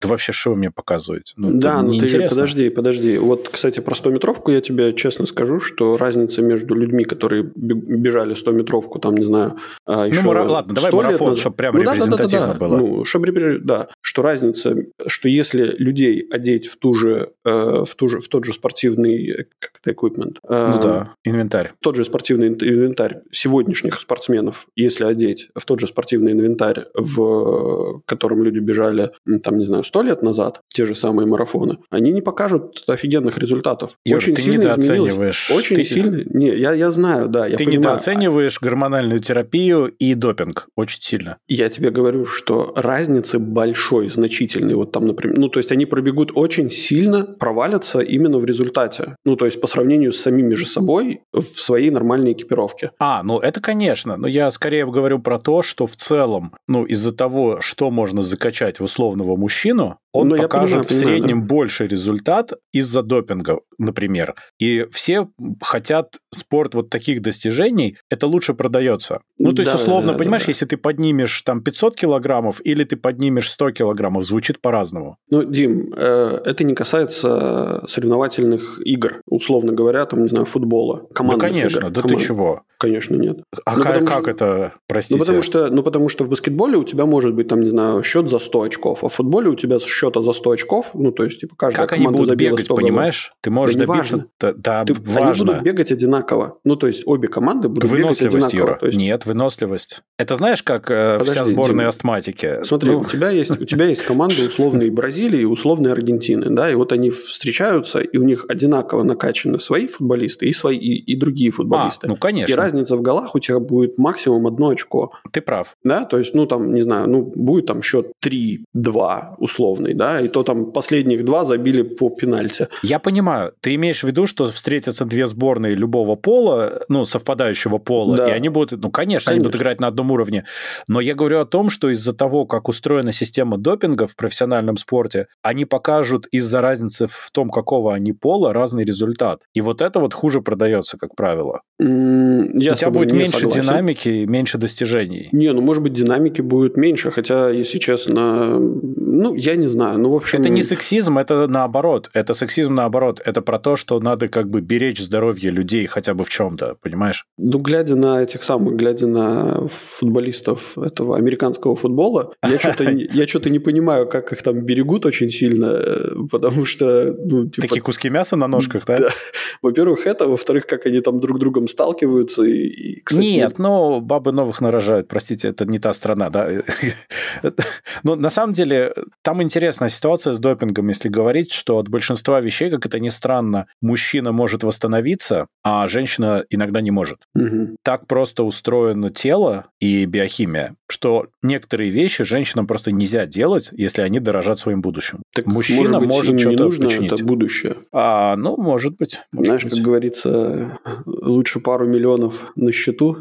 да вообще что вы мне показываете? Ну, да, ну ты подожди, подожди. Вот, кстати, про 100-метровку я тебе честно скажу, что разница между людьми, которые бежали 100-метровку, там, не знаю, а, еще Ну, мара... ладно, давай марафон, лет... чтобы прям ну, репрезентативно да, да, да, да. было. Ну, чтобы, да, что разница, что если людей одеть в ту же, э, в, ту же, в тот же спортивный equipment, э, ну да, инвентарь. Тот же спортивный инвентарь сегодняшних спортсменов, если одеть в тот же спортивный инвентарь, в котором люди бежали, там, не знаю, сто лет назад, те же самые марафоны, они не покажут офигенных результатов. Юр, очень ты сильно недооцениваешь. Изменилось. Очень ты... сильно. Не, я, я знаю, да. Я ты понимаю. недооцениваешь гормональную терапию и допинг очень сильно. Я тебе говорю, что разницы большой, значительный. Вот там, например, ну, то есть они пробегут очень сильно, провалятся именно в результате. Ну, то есть по сравнению с самими же собой в своей нормальной экипировке. А, ну это конечно. Но я скорее говорю про то, что в целом, ну, из-за того, что можно закачать в условного мужчину, он ну, покажет понимаю, в среднем да. больше результат из-за допинга, например. И все хотят спорт вот таких достижений, это лучше продается. Ну, то есть, да, условно, да, понимаешь, да, да. если ты поднимешь там 500 килограммов или ты поднимешь 100 килограммов, звучит по-разному. Ну, Дим, э, это не касается соревновательных игр, условно говоря, там, не знаю, футбола. Да, конечно, игр. да Команд... ты чего? Конечно, нет. А ну, как, как что... это, простите? Ну потому, что, ну, потому что в баскетболе у тебя может быть, там, не знаю, счет за 100 очков, а в футболе у тебя счета за 100 очков, ну, то есть, типа, каждая как команда они бегать, понимаешь? Ты можешь да добиться... Да, да Ты, важно. Они будут бегать одинаково. Ну, то есть, обе команды будут бегать одинаково. Юра. Есть... Нет, выносливость. Это знаешь, как э, Подожди, вся сборная Дим, астматики? Смотри, ну... у, тебя есть, у тебя есть команды условной Бразилии и условной Аргентины, да, и вот они встречаются, и у них одинаково накачаны свои футболисты и свои и, и другие футболисты. А, ну, конечно. И разница в голах у тебя будет максимум одно очко. Ты прав. Да, то есть, ну, там, не знаю, ну, будет там счет 3-2 условный, да, и то там последних два забили по пенальти. Я понимаю. Ты имеешь в виду, что встретятся две сборные любого пола, ну, совпадающего пола, да. и они будут, ну, конечно, конечно, они будут играть на одном уровне. Но я говорю о том, что из-за того, как устроена система допинга в профессиональном спорте, они покажут из-за разницы в том, какого они пола, разный результат. И вот это вот хуже продается, как правило. Я У тебя будет меньше согласен. динамики, меньше достижений. Не, ну, может быть, динамики будет меньше, хотя, если честно, ну, я не знаю. Ну, в общем... Это не сексизм, это наоборот. Это сексизм наоборот. Это про то, что надо как бы беречь здоровье людей хотя бы в чем-то, понимаешь? Ну, глядя на этих самых, глядя на футболистов этого американского футбола, я что-то я что-то не понимаю, как их там берегут очень сильно, э, потому что... Ну, типа... Такие куски мяса на ножках, да? Во-первых, это. Во-вторых, как они там друг другом сталкиваются. И, Нет, ну, бабы новых нарожают, простите, это не та страна, да. Но на самом деле, там интересная ситуация с допингом, если говорить, что от большинства вещей, как это ни странно, мужчина может восстановиться, а женщина иногда не может. Угу. Так просто устроено тело и биохимия, что некоторые вещи женщинам просто нельзя делать, если они дорожат своим будущим. Так, Мужчина может, быть, может что-то нужно починить. это будущее. А, ну, может быть. Может Знаешь, быть. как говорится, лучше пару миллионов на счету.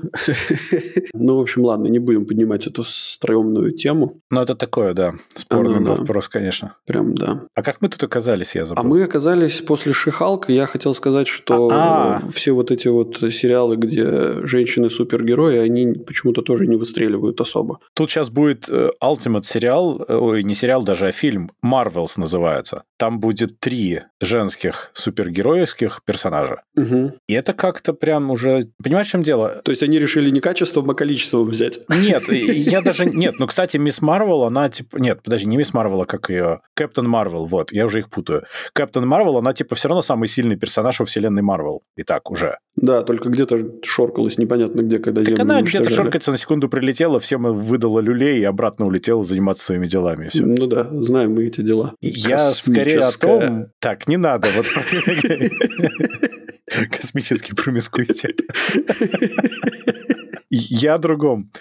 ну, в общем, ладно, не будем поднимать эту стрёмную тему. Ну, это такое, да, спорный вопрос, конечно. Прям, да. А как мы тут оказались, я забыл? А мы оказались после Шихалка. Я хотел сказать, что А-а. все вот эти вот сериалы, где женщины-супергерои, они почему-то тоже не выстреливают особо. Тут сейчас будет э, Ultimate сериал, э, ой, не сериал даже, а фильм, Marvels называется. Там будет три женских супергероических персонажа. Угу. И это как-то прям уже... Понимаешь, в чем дело? То есть они решили не качеством, а количеством взять? Нет, я даже... Нет, ну, кстати, Ms. Marvel, она типа... Нет, подожди, не Ms. Marvel, а как ее... Captain Marvel, вот, я уже их путаю. Captain Marvel, она типа все равно самый сильный персонаж во вселенной Марвел. И так уже. Да, только где-то шоркалась непонятно где, когда так она где-то шоркается, на секунду прилетела, всем выдала люлей и обратно улетела заниматься своими делами. Все. Ну да, знаем мы эти дела. Я скорее о том... Так, не надо. Вот Космический промискуитет. Я о другом.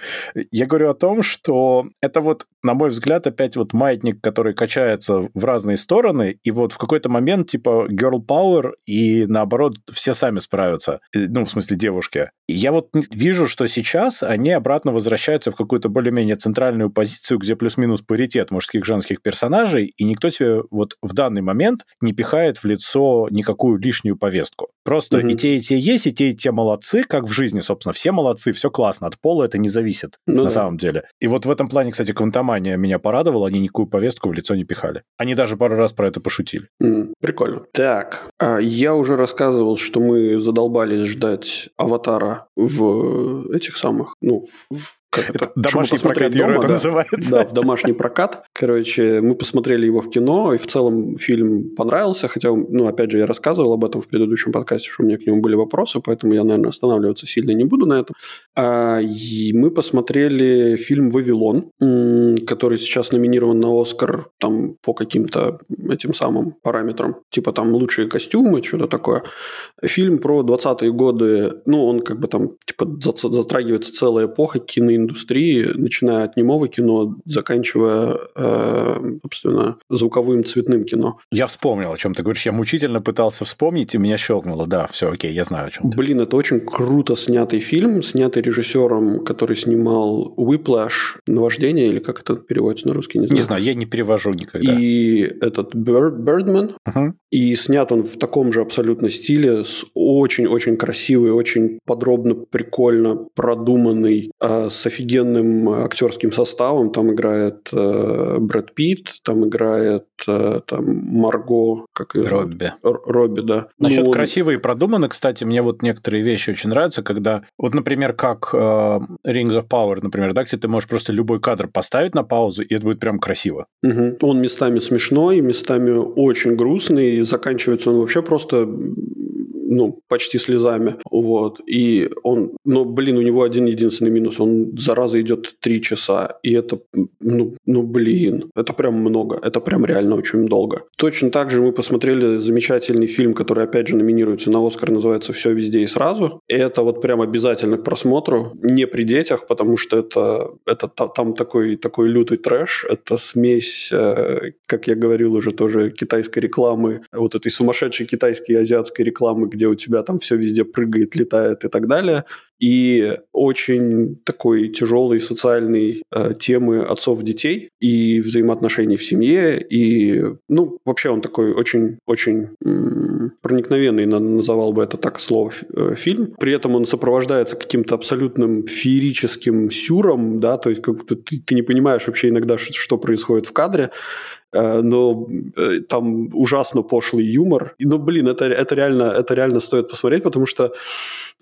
Я говорю о том, что это вот, на мой взгляд, опять вот маятник, который качается в разные стороны, и вот в какой-то момент типа girl power, и наоборот, все сами справятся. Ну, в смысле, девушки. я вот вижу, что сейчас они обратно возвращаются в какую-то более-менее центральную позицию, где плюс-минус паритет мужских женских персонажей, и никто тебе вот в данный момент не пихает в лицо никакую лишнюю повестку. Просто угу. и те, и те есть, и те, и те молодцы, как в жизни, собственно, все молодцы, все классно, от пола это не зависит ну, на да. самом деле. И вот в этом плане, кстати, Квантомания меня порадовала, они никакую повестку в лицо не пихали. Они даже пару раз про это пошутили. Mm, прикольно. Так, а, я уже рассказывал, что мы задолбались ждать аватара в этих самых, ну, в это, домашний прокат дома, Юра, это да, называется. Да, в домашний прокат. Короче, мы посмотрели его в кино, и в целом фильм понравился, хотя, ну, опять же, я рассказывал об этом в предыдущем подкасте, что у меня к нему были вопросы, поэтому я, наверное, останавливаться сильно не буду на этом. А, и мы посмотрели фильм «Вавилон», который сейчас номинирован на «Оскар» там по каким-то этим самым параметрам. Типа там лучшие костюмы, что-то такое. Фильм про 20-е годы, ну, он как бы там, типа, затрагивается целая эпоха киноиндустрии, киноиндустрии, начиная от немого кино, заканчивая, э, собственно, звуковым цветным кино. Я вспомнил, о чем ты говоришь. Я мучительно пытался вспомнить, и меня щелкнуло. Да, все, окей, я знаю, о чем ты. Блин, это очень круто снятый фильм, снятый режиссером, который снимал Whiplash, «Наваждение», или как это переводится на русский, не знаю. Не знаю, я не перевожу никогда. И этот Bird, Birdman, угу. и снят он в таком же абсолютно стиле, с очень-очень красивый, очень подробно, прикольно продуманный, э, с офигенным актерским составом. Там играет э, Брэд Питт, там играет э, там Марго, как ее Робби. Р- Робби, да. Насчет ну, красивый и продуманный, кстати, мне вот некоторые вещи очень нравятся, когда, вот, например, как э, Rings of Power, например, да, где ты можешь просто любой кадр поставить на паузу, и это будет прям красиво. Угу. Он местами смешной, местами очень грустный, и заканчивается он вообще просто ну, почти слезами, вот, и он, но, блин, у него один единственный минус, он, зараза, идет три часа, и это, ну, ну, блин, это прям много, это прям реально очень долго. Точно так же мы посмотрели замечательный фильм, который, опять же, номинируется на Оскар, называется «Все везде и сразу», и это вот прям обязательно к просмотру, не при детях, потому что это, это там такой, такой лютый трэш, это смесь, э, как я говорил уже тоже, китайской рекламы, вот этой сумасшедшей китайской и азиатской рекламы, где у тебя там все везде прыгает, летает и так далее. И очень такой тяжелой социальной э, темы отцов-детей и взаимоотношений в семье. И, ну, вообще он такой очень-очень проникновенный, называл бы это так слово, э, фильм. При этом он сопровождается каким-то абсолютным феерическим сюром, да, то есть как ты, ты не понимаешь вообще иногда, что происходит в кадре. Э, но э, там ужасно пошлый юмор. Ну, блин, это, это, реально, это реально стоит посмотреть, потому что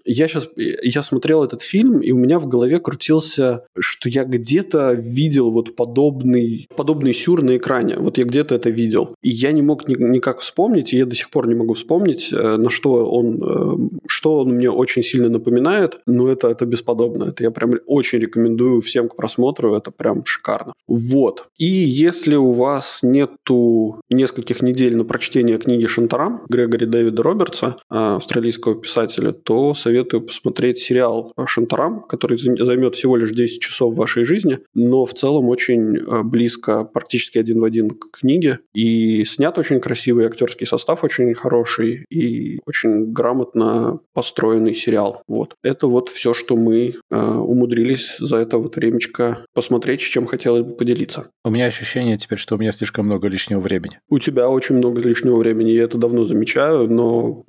я сейчас я смотрел этот фильм, и у меня в голове крутился, что я где-то видел вот подобный, подобный сюр на экране. Вот я где-то это видел. И я не мог ни, никак вспомнить, и я до сих пор не могу вспомнить, э, на что он, что он мне очень сильно напоминает. Но это, это бесподобно. Это я прям очень рекомендую всем к просмотру. Это прям шикарно. Вот. И если у вас нету нескольких недель на прочтение книги Шантарам Грегори Дэвида Робертса, а, австралийского писателя, то советую посмотреть сериал Шантарам, который займет всего лишь 10 часов вашей жизни, но в целом очень а, близко, практически один в один к книге. И снят очень красивый, актерский состав очень хороший и очень грамотно построенный сериал. Вот. Это вот все, что мы э, умудрились за это вот времечко посмотреть, с чем хотелось бы поделиться. У меня ощущение теперь, что у меня слишком слишком много лишнего времени. У тебя очень много лишнего времени, я это давно замечаю, но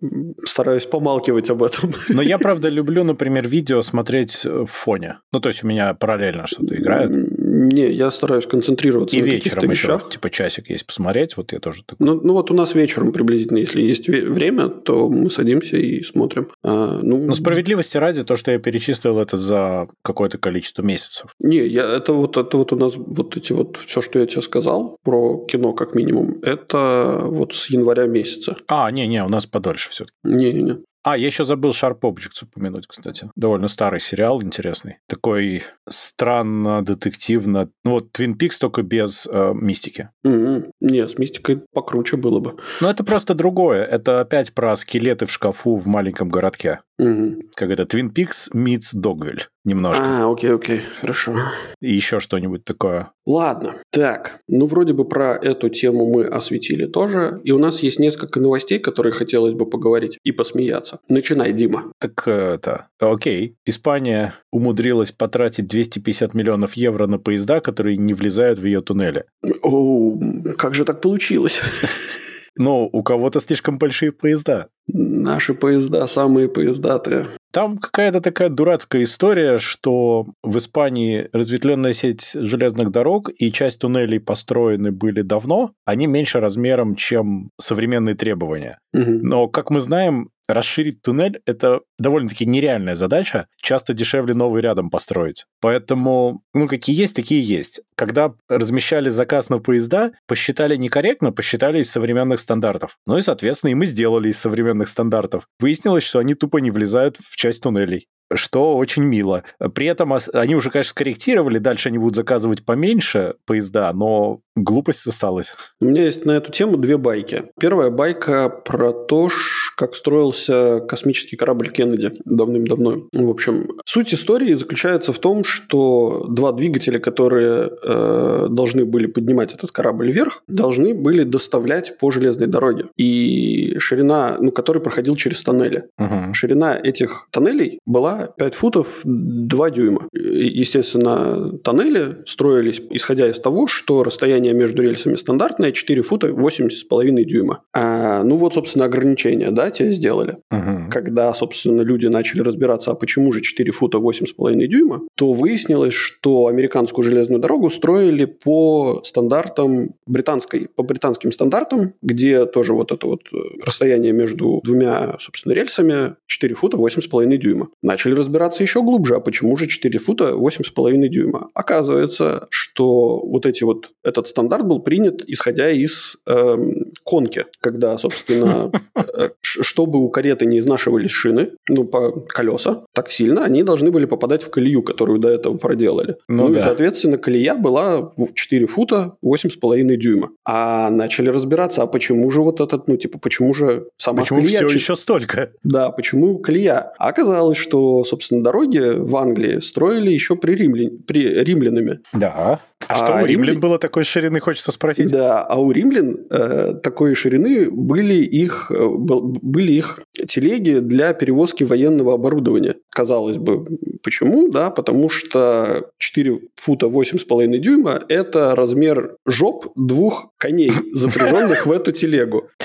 стараюсь помалкивать об этом. Но я, правда, люблю, например, видео смотреть в фоне. Ну, то есть у меня параллельно что-то играет. Не, я стараюсь концентрироваться и на вечером еще, вещах. типа часик есть посмотреть, вот я тоже такой. Ну, ну вот у нас вечером приблизительно, если есть время, то мы садимся и смотрим. А, ну, Но справедливости ради, то, что я перечислил, это за какое-то количество месяцев. Не, я, это, вот, это вот у нас вот эти вот, все, что я тебе сказал про кино как минимум, это вот с января месяца. А, не-не, у нас подольше все-таки. Не-не-не. А, я еще забыл Sharp Objects упомянуть, кстати. Довольно старый сериал, интересный. Такой странно-детективно... Ну вот Twin Peaks только без э, мистики. Mm-hmm. Не, с мистикой покруче было бы. Ну это просто другое. Это опять про скелеты в шкафу в маленьком городке. Mm-hmm. Как это? Twin Peaks meets Dogville. Немножко. А, окей, окей, хорошо. И еще что-нибудь такое. Ладно, так, ну вроде бы про эту тему мы осветили тоже, и у нас есть несколько новостей, которые хотелось бы поговорить и посмеяться. Начинай, Дима. Так это, окей. Испания умудрилась потратить 250 миллионов евро на поезда, которые не влезают в ее туннели. О, как же так получилось? Но у кого-то слишком большие поезда. Наши поезда самые поездатые. Там какая-то такая дурацкая история, что в Испании разветвленная сеть железных дорог и часть туннелей построены были давно, они меньше размером, чем современные требования. Угу. Но, как мы знаем, расширить туннель – это довольно-таки нереальная задача, часто дешевле новый рядом построить. Поэтому, ну, какие есть, такие есть. Когда размещали заказ на поезда, посчитали некорректно, посчитали из современных стандартов. Ну и, соответственно, и мы сделали из современных стандартов. Выяснилось, что они тупо не влезают в часть туннелей. Что очень мило. При этом они уже, конечно, скорректировали, дальше они будут заказывать поменьше поезда, но глупость осталась. У меня есть на эту тему две байки. Первая байка про то, как строился космический корабль Кеннеди давным-давно. В общем, суть истории заключается в том, что два двигателя, которые э, должны были поднимать этот корабль вверх, должны были доставлять по железной дороге. И ширина, ну, который проходил через тоннели. Угу. Ширина этих тоннелей была 5 футов 2 дюйма. Естественно, тоннели строились исходя из того, что расстояние между рельсами стандартное 4 фута 8,5 дюйма. А, ну вот, собственно, ограничения, да, те сделали. Угу. Когда, собственно, люди начали разбираться, а почему же 4 фута 8,5 дюйма, то выяснилось, что американскую железную дорогу строили по стандартам британской, по британским стандартам, где тоже вот это вот э, расстояние между двумя, собственно, рельсами 4 фута 8,5 дюйма. Начали разбираться еще глубже, а почему же 4 фута 8,5 дюйма? Оказывается, что вот эти вот, этот стандарт был принят, исходя из э, конки, когда, собственно, э, чтобы у кареты не изнашивались шины, ну, по колеса, так сильно, они должны были попадать в колею, которую до этого проделали. Ну, ну да. и, соответственно, колея была 4 фута 8,5 дюйма. А начали разбираться, а почему же вот этот, ну, типа, почему же сама почему колея... все еще столько? Да, почему колея? А оказалось, что, собственно, дороги в Англии строили еще при, римлян... при римлянами. Да. А, а что у римлян было такой ширины, хочется спросить? Да, а у римлян э, такой ширины были их, э, были их телеги для перевозки военного оборудования. Казалось бы, почему? Да, потому что 4 фута 8,5 дюйма – это размер жоп двух коней, запряженных в эту телегу.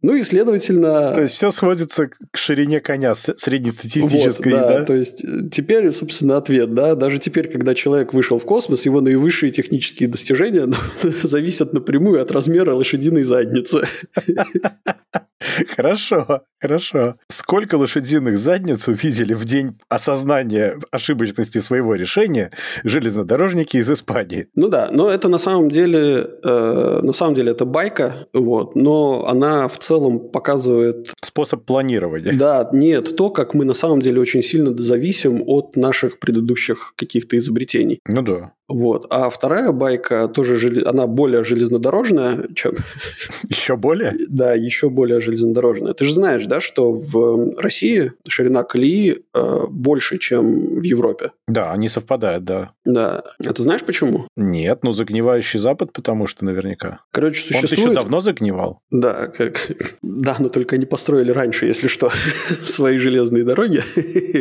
Ну и, следовательно... То есть, все сходится к ширине коня среднестатистической, вот, да, да? То есть, э, теперь, собственно, ответ, да, даже теперь, когда человек вышел в космос, его наивысшие технические достижения зависят напрямую от размера лошадиной задницы. Хорошо, хорошо. Сколько лошадиных задниц увидели в день осознания ошибочности своего решения железнодорожники из Испании? Ну да, но это на самом деле, э, на самом деле это байка, вот, но она в целом показывает... Способ планирования. Да, нет, то, как мы на самом деле очень сильно зависим от наших предыдущих каких-то изобретений. Ну да. Вот. А вторая байка тоже, она более железнодорожная, чем... Еще более? Да, еще более железнодорожная. Ты же знаешь, да, что в России ширина колеи э, больше, чем в Европе. Да, они совпадают, да. Да. А ты знаешь почему? Нет, ну загнивающий Запад, потому что наверняка. Короче, существует... Он еще давно загнивал? Да, как... да, но только они построили раньше, если что, свои железные дороги.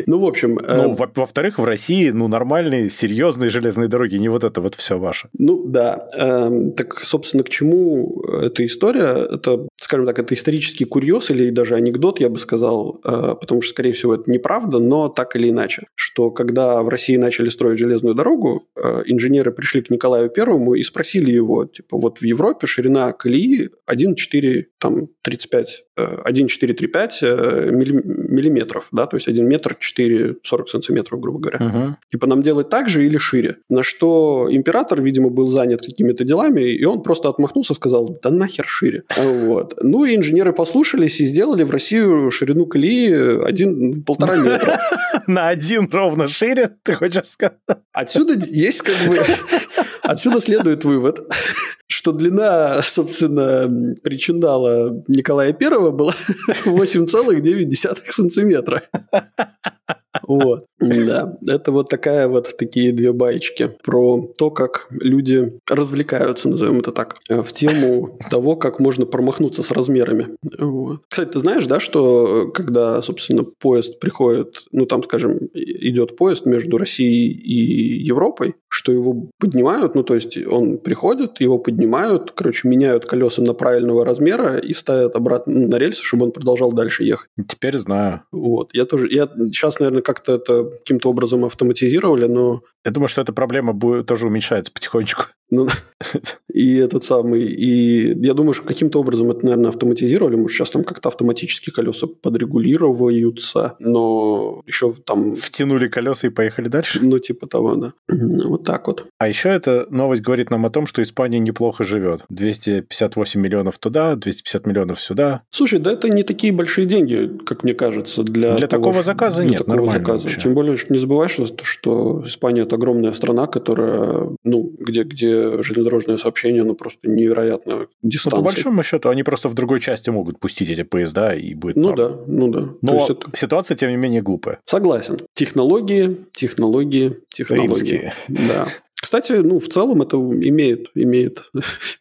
ну, в общем... Э... Ну, во-вторых, в России, ну, нормальные, серьезные железные дороги не вот это вот все ваше. Ну да. Эм, так, собственно, к чему эта история? Это, скажем так, это исторический курьез или даже анекдот, я бы сказал, э, потому что, скорее всего, это неправда, но так или иначе, что когда в России начали строить железную дорогу, э, инженеры пришли к Николаю Первому и спросили его, типа, вот в Европе ширина колеи 1,4, там, 35, 1,435 э, миллиметров, да, то есть 1 метр 4, 40 сантиметров, грубо говоря. Угу. Типа, нам делать так же или шире? На что император, видимо, был занят какими-то делами, и он просто отмахнулся, сказал, да нахер шире. Вот. Ну и инженеры послушались и сделали в Россию ширину колеи один, полтора метра. На один ровно шире, ты хочешь сказать? Отсюда есть как бы... Отсюда следует вывод, что длина, собственно, причиндала Николая Первого была 8,9 сантиметра. Вот. Да, это вот такая вот такие две баечки про то, как люди развлекаются, назовем это так, в тему того, как можно промахнуться с размерами. Вот. Кстати, ты знаешь, да, что когда, собственно, поезд приходит, ну там, скажем, идет поезд между Россией и Европой, что его поднимают, ну то есть он приходит, его поднимают, короче, меняют колеса на правильного размера и ставят обратно на рельсы, чтобы он продолжал дальше ехать. Теперь знаю. Вот. Я тоже, я сейчас, наверное, как как-то это каким-то образом автоматизировали, но... Я думаю, что эта проблема будет тоже уменьшается потихонечку. Ну, и этот самый, и я думаю, что каким-то образом это, наверное, автоматизировали, может, сейчас там как-то автоматически колеса подрегулируются, но еще там... Втянули колеса и поехали дальше? Ну, типа того, да. Вот так вот. А еще эта новость говорит нам о том, что Испания неплохо живет. 258 миллионов туда, 250 миллионов сюда. Слушай, да это не такие большие деньги, как мне кажется, для... Для того, такого заказа для нет, такого заказа. Вообще. Тем более, не забывай, что, что Испания – это огромная страна, которая, ну, где, где железнодорожное сообщение, ну, просто невероятно дистанция. Ну, по большому счету, они просто в другой части могут пустить эти поезда, и будет Ну норм. да, ну да. Но это... ситуация, тем не менее, глупая. Согласен. Технологии, технологии, технологии. Римские. Да. Кстати, ну, в целом это имеет, имеет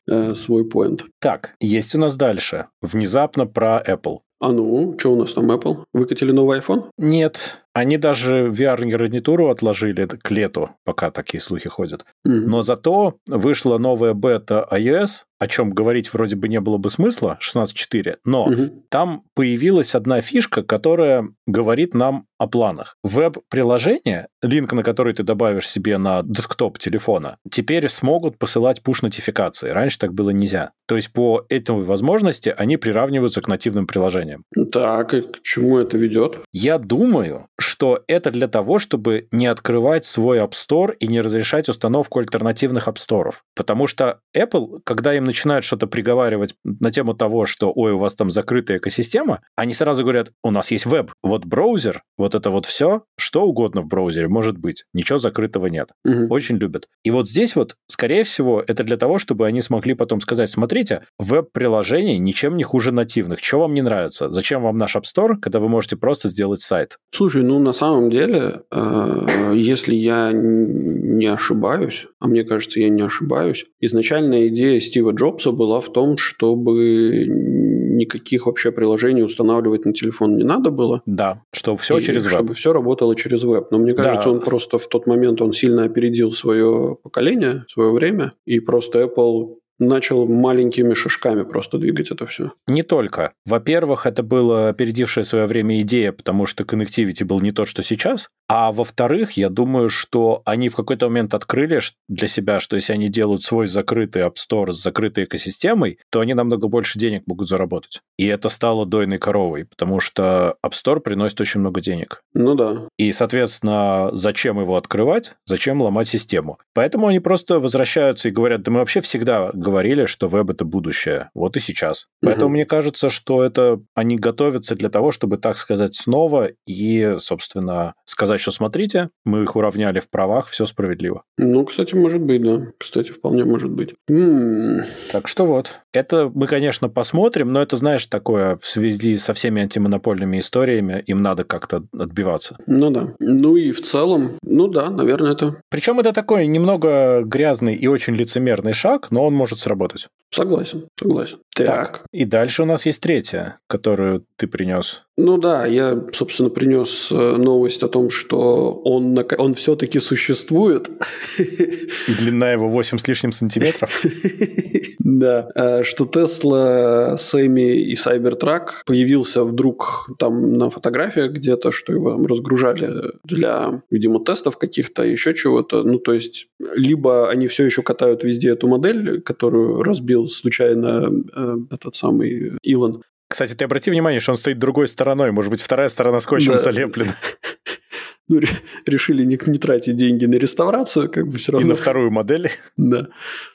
э, свой поинт. Так, есть у нас дальше. Внезапно про Apple. А ну, что у нас там Apple? Выкатили новый iPhone? Нет, они даже VR-гарнитуру отложили к лету, пока такие слухи ходят. Mm-hmm. Но зато вышла новая бета iOS, о чем говорить вроде бы не было бы смысла, 16.4, но mm-hmm. там появилась одна фишка, которая говорит нам о планах. Веб-приложение, линк на который ты добавишь себе на десктоп телефона, теперь смогут посылать push-нотификации. Раньше так было нельзя. То есть по этой возможности они приравниваются к нативным приложениям. Так, и к чему это ведет? Я думаю, что это для того, чтобы не открывать свой App Store и не разрешать установку альтернативных App Store. Потому что Apple, когда им начинают что-то приговаривать на тему того, что, ой, у вас там закрытая экосистема, они сразу говорят, у нас есть веб, вот браузер, вот это вот все, что угодно в браузере может быть, ничего закрытого нет. Угу. Очень любят. И вот здесь вот, скорее всего, это для того, чтобы они смогли потом сказать, смотрите, веб-приложение ничем не хуже нативных, что вам не нравится? Зачем вам наш App Store, когда вы можете просто сделать сайт? Слушай, ну на самом деле, э, если я не ошибаюсь, а мне кажется, я не ошибаюсь, изначальная идея Стива Джобса была в том, чтобы никаких вообще приложений устанавливать на телефон не надо было. Да, что все и через веб. Чтобы все работало через веб. Но мне кажется, да. он просто в тот момент он сильно опередил свое поколение, свое время, и просто Apple начал маленькими шажками просто двигать это все. Не только. Во-первых, это была опередившая свое время идея, потому что connectivity был не тот, что сейчас. А во-вторых, я думаю, что они в какой-то момент открыли для себя, что если они делают свой закрытый App Store с закрытой экосистемой, то они намного больше денег могут заработать. И это стало дойной коровой, потому что App Store приносит очень много денег. Ну да. И, соответственно, зачем его открывать, зачем ломать систему? Поэтому они просто возвращаются и говорят, да мы вообще всегда говорили, что веб — это будущее. Вот и сейчас. Поэтому угу. мне кажется, что это они готовятся для того, чтобы, так сказать, снова и, собственно, сказать, что смотрите, мы их уравняли в правах, все справедливо. Ну, кстати, может быть, да. Кстати, вполне может быть. М-м. Так что вот. Это мы, конечно, посмотрим, но это, знаешь, такое в связи со всеми антимонопольными историями, им надо как-то отбиваться. Ну да. Ну и в целом, ну да, наверное, это... Причем это такой немного грязный и очень лицемерный шаг, но он может может сработать. Согласен, согласен. Так. так. И дальше у нас есть третья, которую ты принес. Ну да, я, собственно, принес э, новость о том, что он, он все-таки существует. И длина его 8 с лишним сантиметров. Да, э, что Tesla, Semi и Cybertruck появился вдруг там на фотографиях где-то, что его разгружали для, видимо, тестов каких-то, еще чего-то. Ну, то есть, либо они все еще катают везде эту модель, которую разбил случайно э, этот самый Илон, кстати, ты обрати внимание, что он стоит другой стороной. Может быть, вторая сторона скотчем да. залеплена. ну, решили не, не тратить деньги на реставрацию, как бы все равно. И на вторую модель. Да.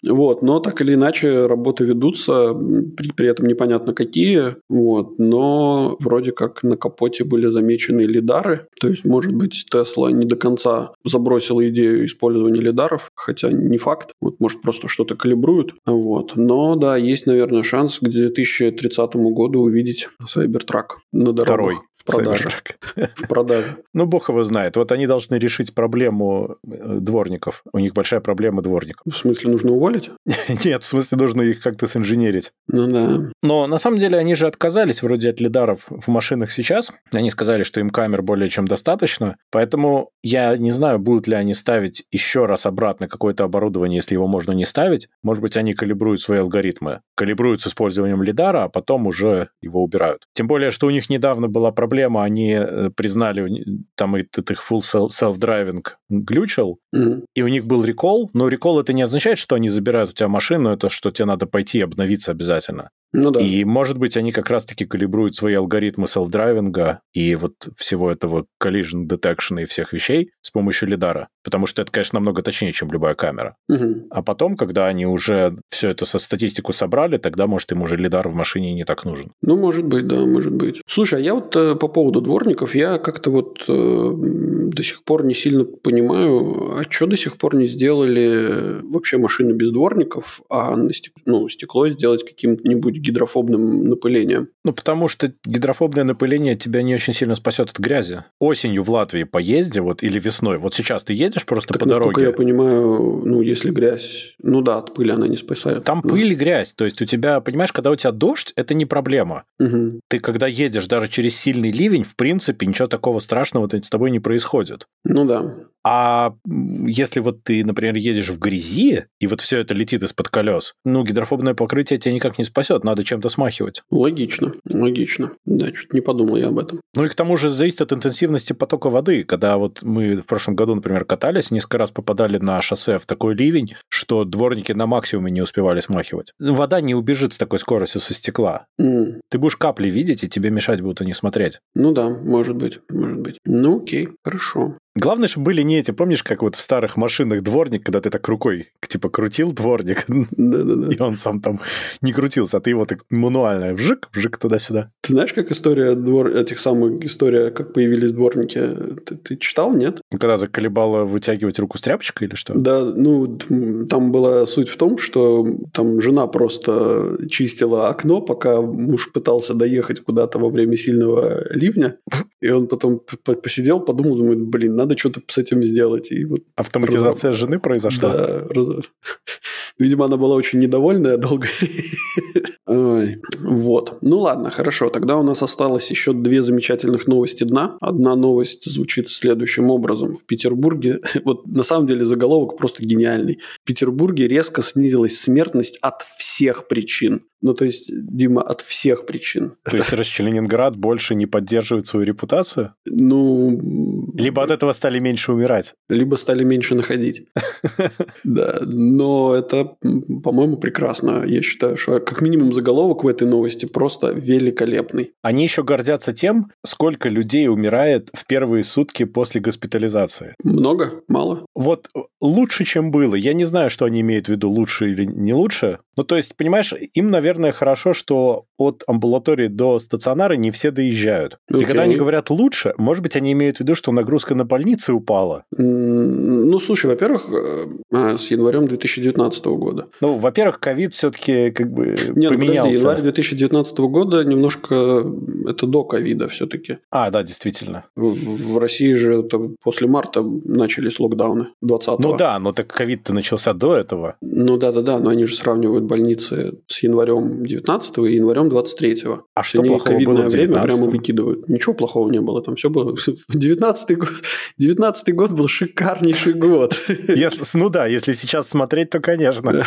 Вот, но так или иначе работы ведутся, при, при этом непонятно какие, вот, но вроде как на капоте были замечены лидары, то есть, может быть, Тесла не до конца забросила идею использования лидаров, хотя не факт, вот, может, просто что-то калибруют, вот, но, да, есть, наверное, шанс к 2030 году увидеть Cybertruck на дорогах. Второй. В продаже. В продаже. Ну, бог его знает. Вот они должны решить проблему э, дворников. У них большая проблема дворников. В смысле, нужно уволить? Нет, в смысле, нужно их как-то синженерить. Ну да. Но на самом деле они же отказались вроде от лидаров в машинах сейчас. Они сказали, что им камер более чем достаточно. Поэтому я не знаю, будут ли они ставить еще раз обратно какое-то оборудование, если его можно не ставить. Может быть, они калибруют свои алгоритмы, калибруют с использованием лидара, а потом уже его убирают. Тем более, что у них недавно была проблема, они э, признали, там этот их full self-driving глючил, mm-hmm. и у них был рекол, но рекол это не означает, что они забирают у тебя машину, это что тебе надо пойти обновиться обязательно. Ну да. И, может быть, они как раз-таки калибруют свои алгоритмы селф-драйвинга и вот всего этого collision detection и всех вещей с помощью лидара. Потому что это, конечно, намного точнее, чем любая камера. Угу. А потом, когда они уже все это со статистику собрали, тогда, может, им уже лидар в машине не так нужен. Ну, может быть, да, может быть. Слушай, а я вот э, по поводу дворников, я как-то вот э, до сих пор не сильно понимаю, а что до сих пор не сделали вообще машины без дворников, а на стек... ну, стекло сделать каким-нибудь гидрофобным напылением? Ну, потому что гидрофобное напыление тебя не очень сильно спасет от грязи. Осенью в Латвии поезде, вот, или весной, вот сейчас ты едешь просто так, по дороге. я понимаю, ну, если грязь, ну да, от пыли она не спасает. Там да. пыль и грязь, то есть у тебя, понимаешь, когда у тебя дождь, это не проблема. Угу. Ты когда едешь даже через сильный ливень, в принципе, ничего такого страшного с тобой не происходит. Ну да. А если вот ты, например, едешь в грязи, и вот все это летит из-под колес, ну, гидрофобное покрытие тебя никак не спасет, надо чем-то смахивать. Логично, логично. Да, чуть не подумал я об этом. Ну и к тому же зависит от интенсивности потока воды. Когда вот мы в прошлом году, например, катались, несколько раз попадали на шоссе в такой ливень, что дворники на максимуме не успевали смахивать. Вода не убежит с такой скоростью со стекла. Mm. Ты будешь капли видеть, и тебе мешать будут они смотреть. Ну да, может быть, может быть. Ну окей, хорошо. Главное, чтобы были не эти, помнишь, как вот в старых машинах дворник, когда ты так рукой, типа, крутил дворник, и он сам там не крутился, а ты его так мануально вжик, вжик туда-сюда. Ты знаешь, как история двор... этих самых, история, как появились дворники, ты, ты читал, нет? Ну, когда заколебало вытягивать руку с тряпочкой или что? Да, ну, там была суть в том, что там жена просто чистила окно, пока муж пытался доехать куда-то во время сильного ливня, и он потом посидел, подумал, думает, блин, надо что-то с этим сделать. И вот Автоматизация жены произошла? Да. Видимо, она была очень недовольная долго. Ой. Вот. Ну ладно, хорошо. Тогда у нас осталось еще две замечательных новости дна. Одна новость звучит следующим образом. В Петербурге, вот на самом деле заголовок просто гениальный. В Петербурге резко снизилась смертность от всех причин. Ну, то есть, Дима, от всех причин. То есть, Расчеленинград больше не поддерживает свою репутацию? Ну... Либо от этого стали меньше умирать. Либо стали меньше находить. Да, но это, по-моему, прекрасно. Я считаю, что как минимум заголовок в этой новости просто великолепный. Они еще гордятся тем, сколько людей умирает в первые сутки после госпитализации. Много? Мало? Вот лучше, чем было. Я не знаю, что они имеют в виду, лучше или не лучше. Ну, то есть, понимаешь, им, наверное, хорошо, что от амбулатории до стационара не все доезжают. Okay. И когда они говорят лучше, может быть, они имеют в виду, что нагрузка на больницы упала? Ну, слушай, во-первых, э, а, с январем 2019 года. Ну, во-первых, ковид все-таки как бы Нет, поменялся. Подожди, январь 2019 года немножко это до ковида все-таки. А, да, действительно. В, в России же это после марта начались локдауны 20 Ну да, но так ковид-то начался до этого. Ну да-да-да, но они же сравнивают больницы с январем 19 и январем 23 -го. А что плохого было в время прямо выкидывают. Ничего плохого не было, там все было. 19 год, 19 год был шикарнейший год. Если, ну да, если сейчас смотреть, то конечно.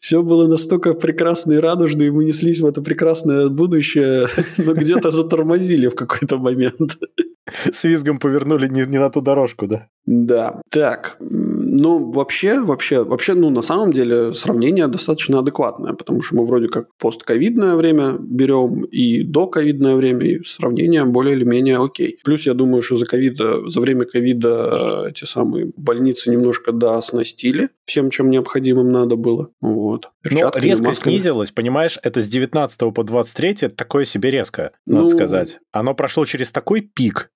Все было настолько прекрасно и радужно, и мы неслись в это прекрасное будущее, но где-то затормозили в какой-то момент. С визгом повернули не, не на ту дорожку, да? Да. Так, ну, вообще, вообще, вообще, ну, на самом деле, сравнение достаточно адекватное, потому что мы вроде как постковидное время берем и доковидное время, и сравнение более или менее окей. Плюс я думаю, что за ковида, за время ковида эти самые больницы немножко дооснастили всем, чем необходимым надо было. Вот. Но резко масками. снизилось, понимаешь, это с 19 по 23 такое себе резко, надо ну, сказать. Оно прошло через такой пик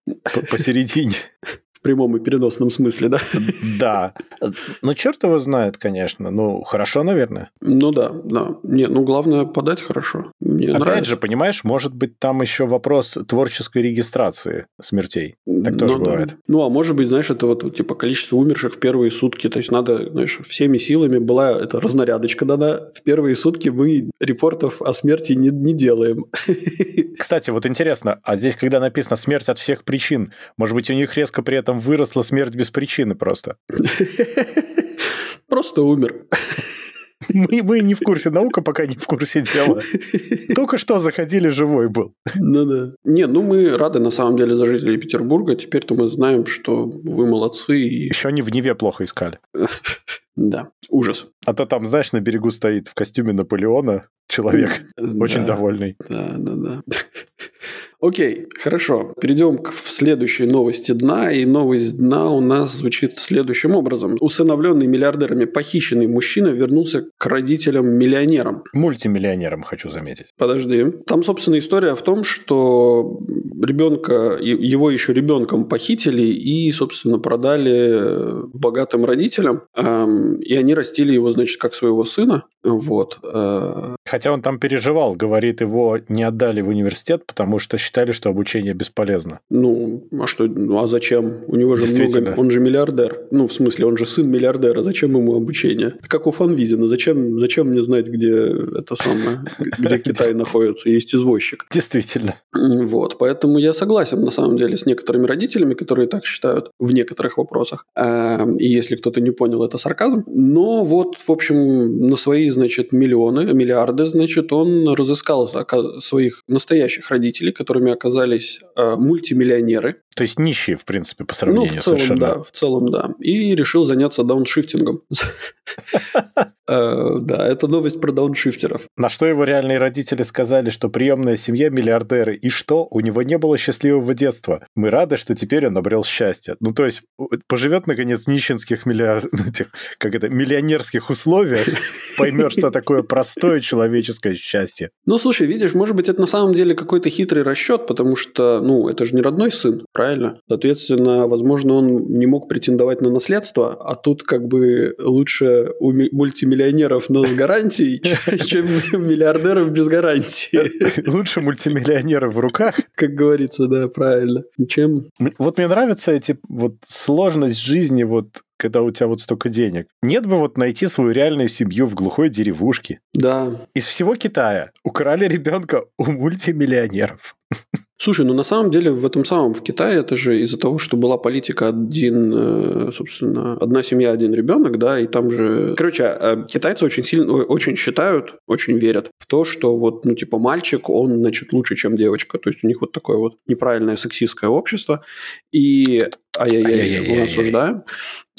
посередине. В прямом и переносном смысле, да? Да. Ну, черт его знает, конечно. Ну, хорошо, наверное. Ну да, да. Не, ну главное подать хорошо. Мне Опять нравится. же, понимаешь, может быть, там еще вопрос творческой регистрации смертей. Так ну, тоже да. бывает. Ну, а может быть, знаешь, это вот типа количество умерших в первые сутки. То есть надо, знаешь, всеми силами была эта разнарядочка дана. В первые сутки мы репортов о смерти не, не делаем. Кстати, вот интересно, а здесь, когда написано смерть от всех причин, может быть, у них резко при этом этом выросла смерть без причины просто. Просто умер. Мы, мы не в курсе, наука пока не в курсе дела. Только что заходили, живой был. Ну да. Не, ну мы рады на самом деле за жителей Петербурга. Теперь-то мы знаем, что вы молодцы. И... Еще они в Неве плохо искали. Да, ужас. А то там, знаешь, на берегу стоит в костюме Наполеона человек, очень довольный. Да, да, да. Окей, хорошо. Перейдем к следующей новости дна. И новость дна у нас звучит следующим образом. Усыновленный миллиардерами похищенный мужчина вернулся к родителям-миллионерам. Мультимиллионерам, хочу заметить. Подожди. Там, собственно, история в том, что ребенка, его еще ребенком похитили и, собственно, продали богатым родителям. И они растили его, значит, как своего сына. Вот. Хотя он там переживал, говорит, его не отдали в университет, потому что считали, что обучение бесполезно. Ну, а что, ну, а зачем? У него же много, он же миллиардер. Ну, в смысле, он же сын миллиардера, зачем ему обучение? Как у Фанвизина, зачем, зачем мне знать, где это самое, где Китай находится, есть извозчик. Действительно. Вот, поэтому я согласен, на самом деле, с некоторыми родителями, которые так считают в некоторых вопросах. Эм, и если кто-то не понял, это сарказм. Но вот, в общем, на свои, значит, миллионы, миллиарды, значит, он разыскал своих настоящих родителей, которыми оказались э, мультимиллионеры. То есть нищие, в принципе, по сравнению ну, в целом, совершенно. да, в целом, да. И решил заняться дауншифтингом. Э, да, это новость про дауншифтеров. На что его реальные родители сказали, что приемная семья миллиардеры, и что у него не было счастливого детства. Мы рады, что теперь он обрел счастье. Ну, то есть, поживет, наконец, в нищенских миллиард... этих, как это, миллионерских условиях, поймет, что такое простое человеческое счастье. Ну, слушай, видишь, может быть, это на самом деле какой-то хитрый расчет, потому что, ну, это же не родной сын, правильно? Соответственно, возможно, он не мог претендовать на наследство, а тут как бы лучше у мультимиллионеров, но с гарантией, чем миллиардеров без гарантии. Лучше мультимиллионеры в руках. Как говорится, да, правильно. Чем... Вот мне нравится эти вот сложность жизни, вот когда у тебя вот столько денег. Нет бы вот найти свою реальную семью в глухой деревушке. Да. Из всего Китая украли ребенка у мультимиллионеров. Слушай, ну на самом деле в этом самом, в Китае, это же из-за того, что была политика один, э, собственно, одна семья, один ребенок, да, и там же... Короче, а, китайцы очень сильно, очень считают, очень верят в то, что вот, ну, типа, мальчик, он, значит, лучше, чем девочка. То есть у них вот такое вот неправильное сексистское общество. И ай-яй-яй, мы осуждаем.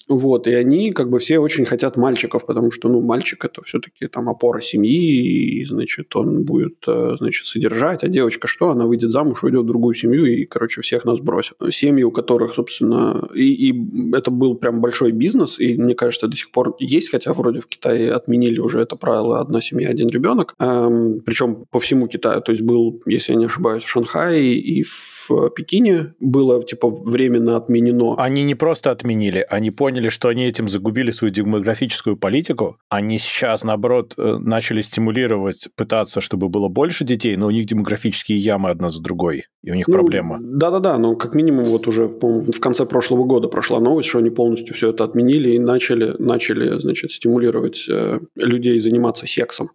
Вот, и они как бы все очень хотят мальчиков, потому что, ну, мальчик это все-таки там опора семьи, и, значит, он будет, э, значит, содержать, а девочка что? Она выйдет замуж, уйдет в другую семью и, короче, всех нас бросят. Семьи, у которых, собственно, и, и это был прям большой бизнес, и, мне кажется, до сих пор есть, хотя вроде в Китае отменили уже это правило «одна семья, один ребенок», эм, причем по всему Китаю, то есть был, если я не ошибаюсь, в Шанхае и в Пекине было, типа, временно отменено. Они не просто отменили, они поняли, поняли, что они этим загубили свою демографическую политику, они сейчас, наоборот, э, начали стимулировать, пытаться, чтобы было больше детей, но у них демографические ямы одна за другой, и у них ну, проблема. Да-да-да, но как минимум вот уже в конце прошлого года прошла новость, что они полностью все это отменили и начали, начали значит, стимулировать э, людей заниматься сексом.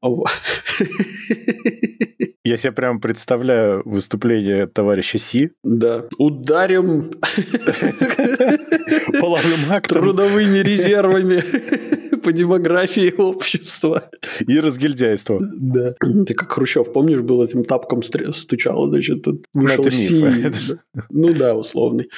Я себе прямо представляю выступление товарища Си. Да. Ударим половым актом. Трудовыми резервами по демографии общества. И разгильдяйство. Да. Ты как Хрущев, помнишь, был этим тапком стучал, значит, вышел ну, это миф. Ну да, условный.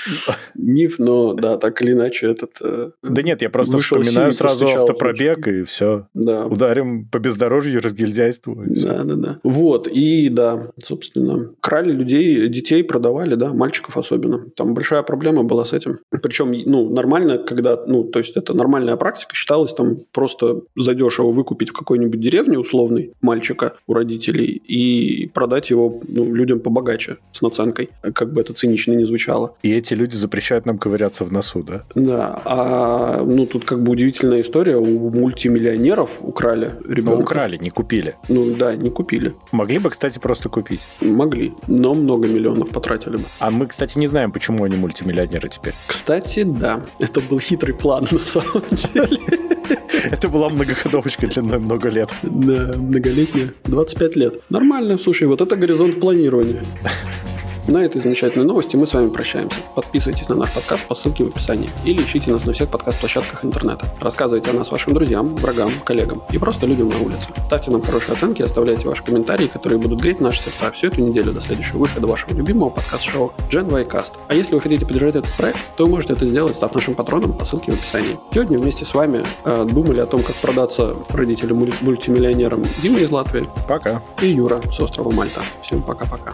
Миф, но да, так или иначе этот... Э, да нет, я просто вспоминаю сразу автопробег и все. Да. Ударим по бездорожью, разгильдяйству. Да, да, да. Вот, и да, собственно, крали людей, детей продавали, да, мальчиков особенно. Там большая проблема была с этим. Причем, ну, нормально, когда, ну, то есть это нормальная практика считалась там просто задешево выкупить в какой-нибудь деревне условной мальчика у родителей и продать его ну, людям побогаче с наценкой, как бы это цинично не звучало. И эти люди запрещают нам ковыряться в носу, да? Да. А ну тут как бы удивительная история. У мультимиллионеров украли ребенка. Ну, украли, не купили. Ну да, не купили. Могли бы, кстати, просто купить. Могли, но много миллионов потратили бы. А мы, кстати, не знаем, почему они мультимиллионеры теперь. Кстати, да. Это был хитрый план на самом деле. Это была многоходовочка длиной много лет. Да, многолетняя. 25 лет. Нормально. Слушай, вот это горизонт планирования. На этой замечательной новости мы с вами прощаемся. Подписывайтесь на наш подкаст по ссылке в описании или ищите нас на всех подкаст-площадках интернета. Рассказывайте о нас вашим друзьям, врагам, коллегам и просто людям на улице. Ставьте нам хорошие оценки, оставляйте ваши комментарии, которые будут греть наши сердца всю эту неделю до следующего выхода вашего любимого подкаст-шоу Gen y Cast. А если вы хотите поддержать этот проект, то вы можете это сделать, став нашим патроном по ссылке в описании. Сегодня вместе с вами э, думали о том, как продаться родителям мультимиллионерам Дима из Латвии. Пока. И Юра с острова Мальта. Всем пока-пока.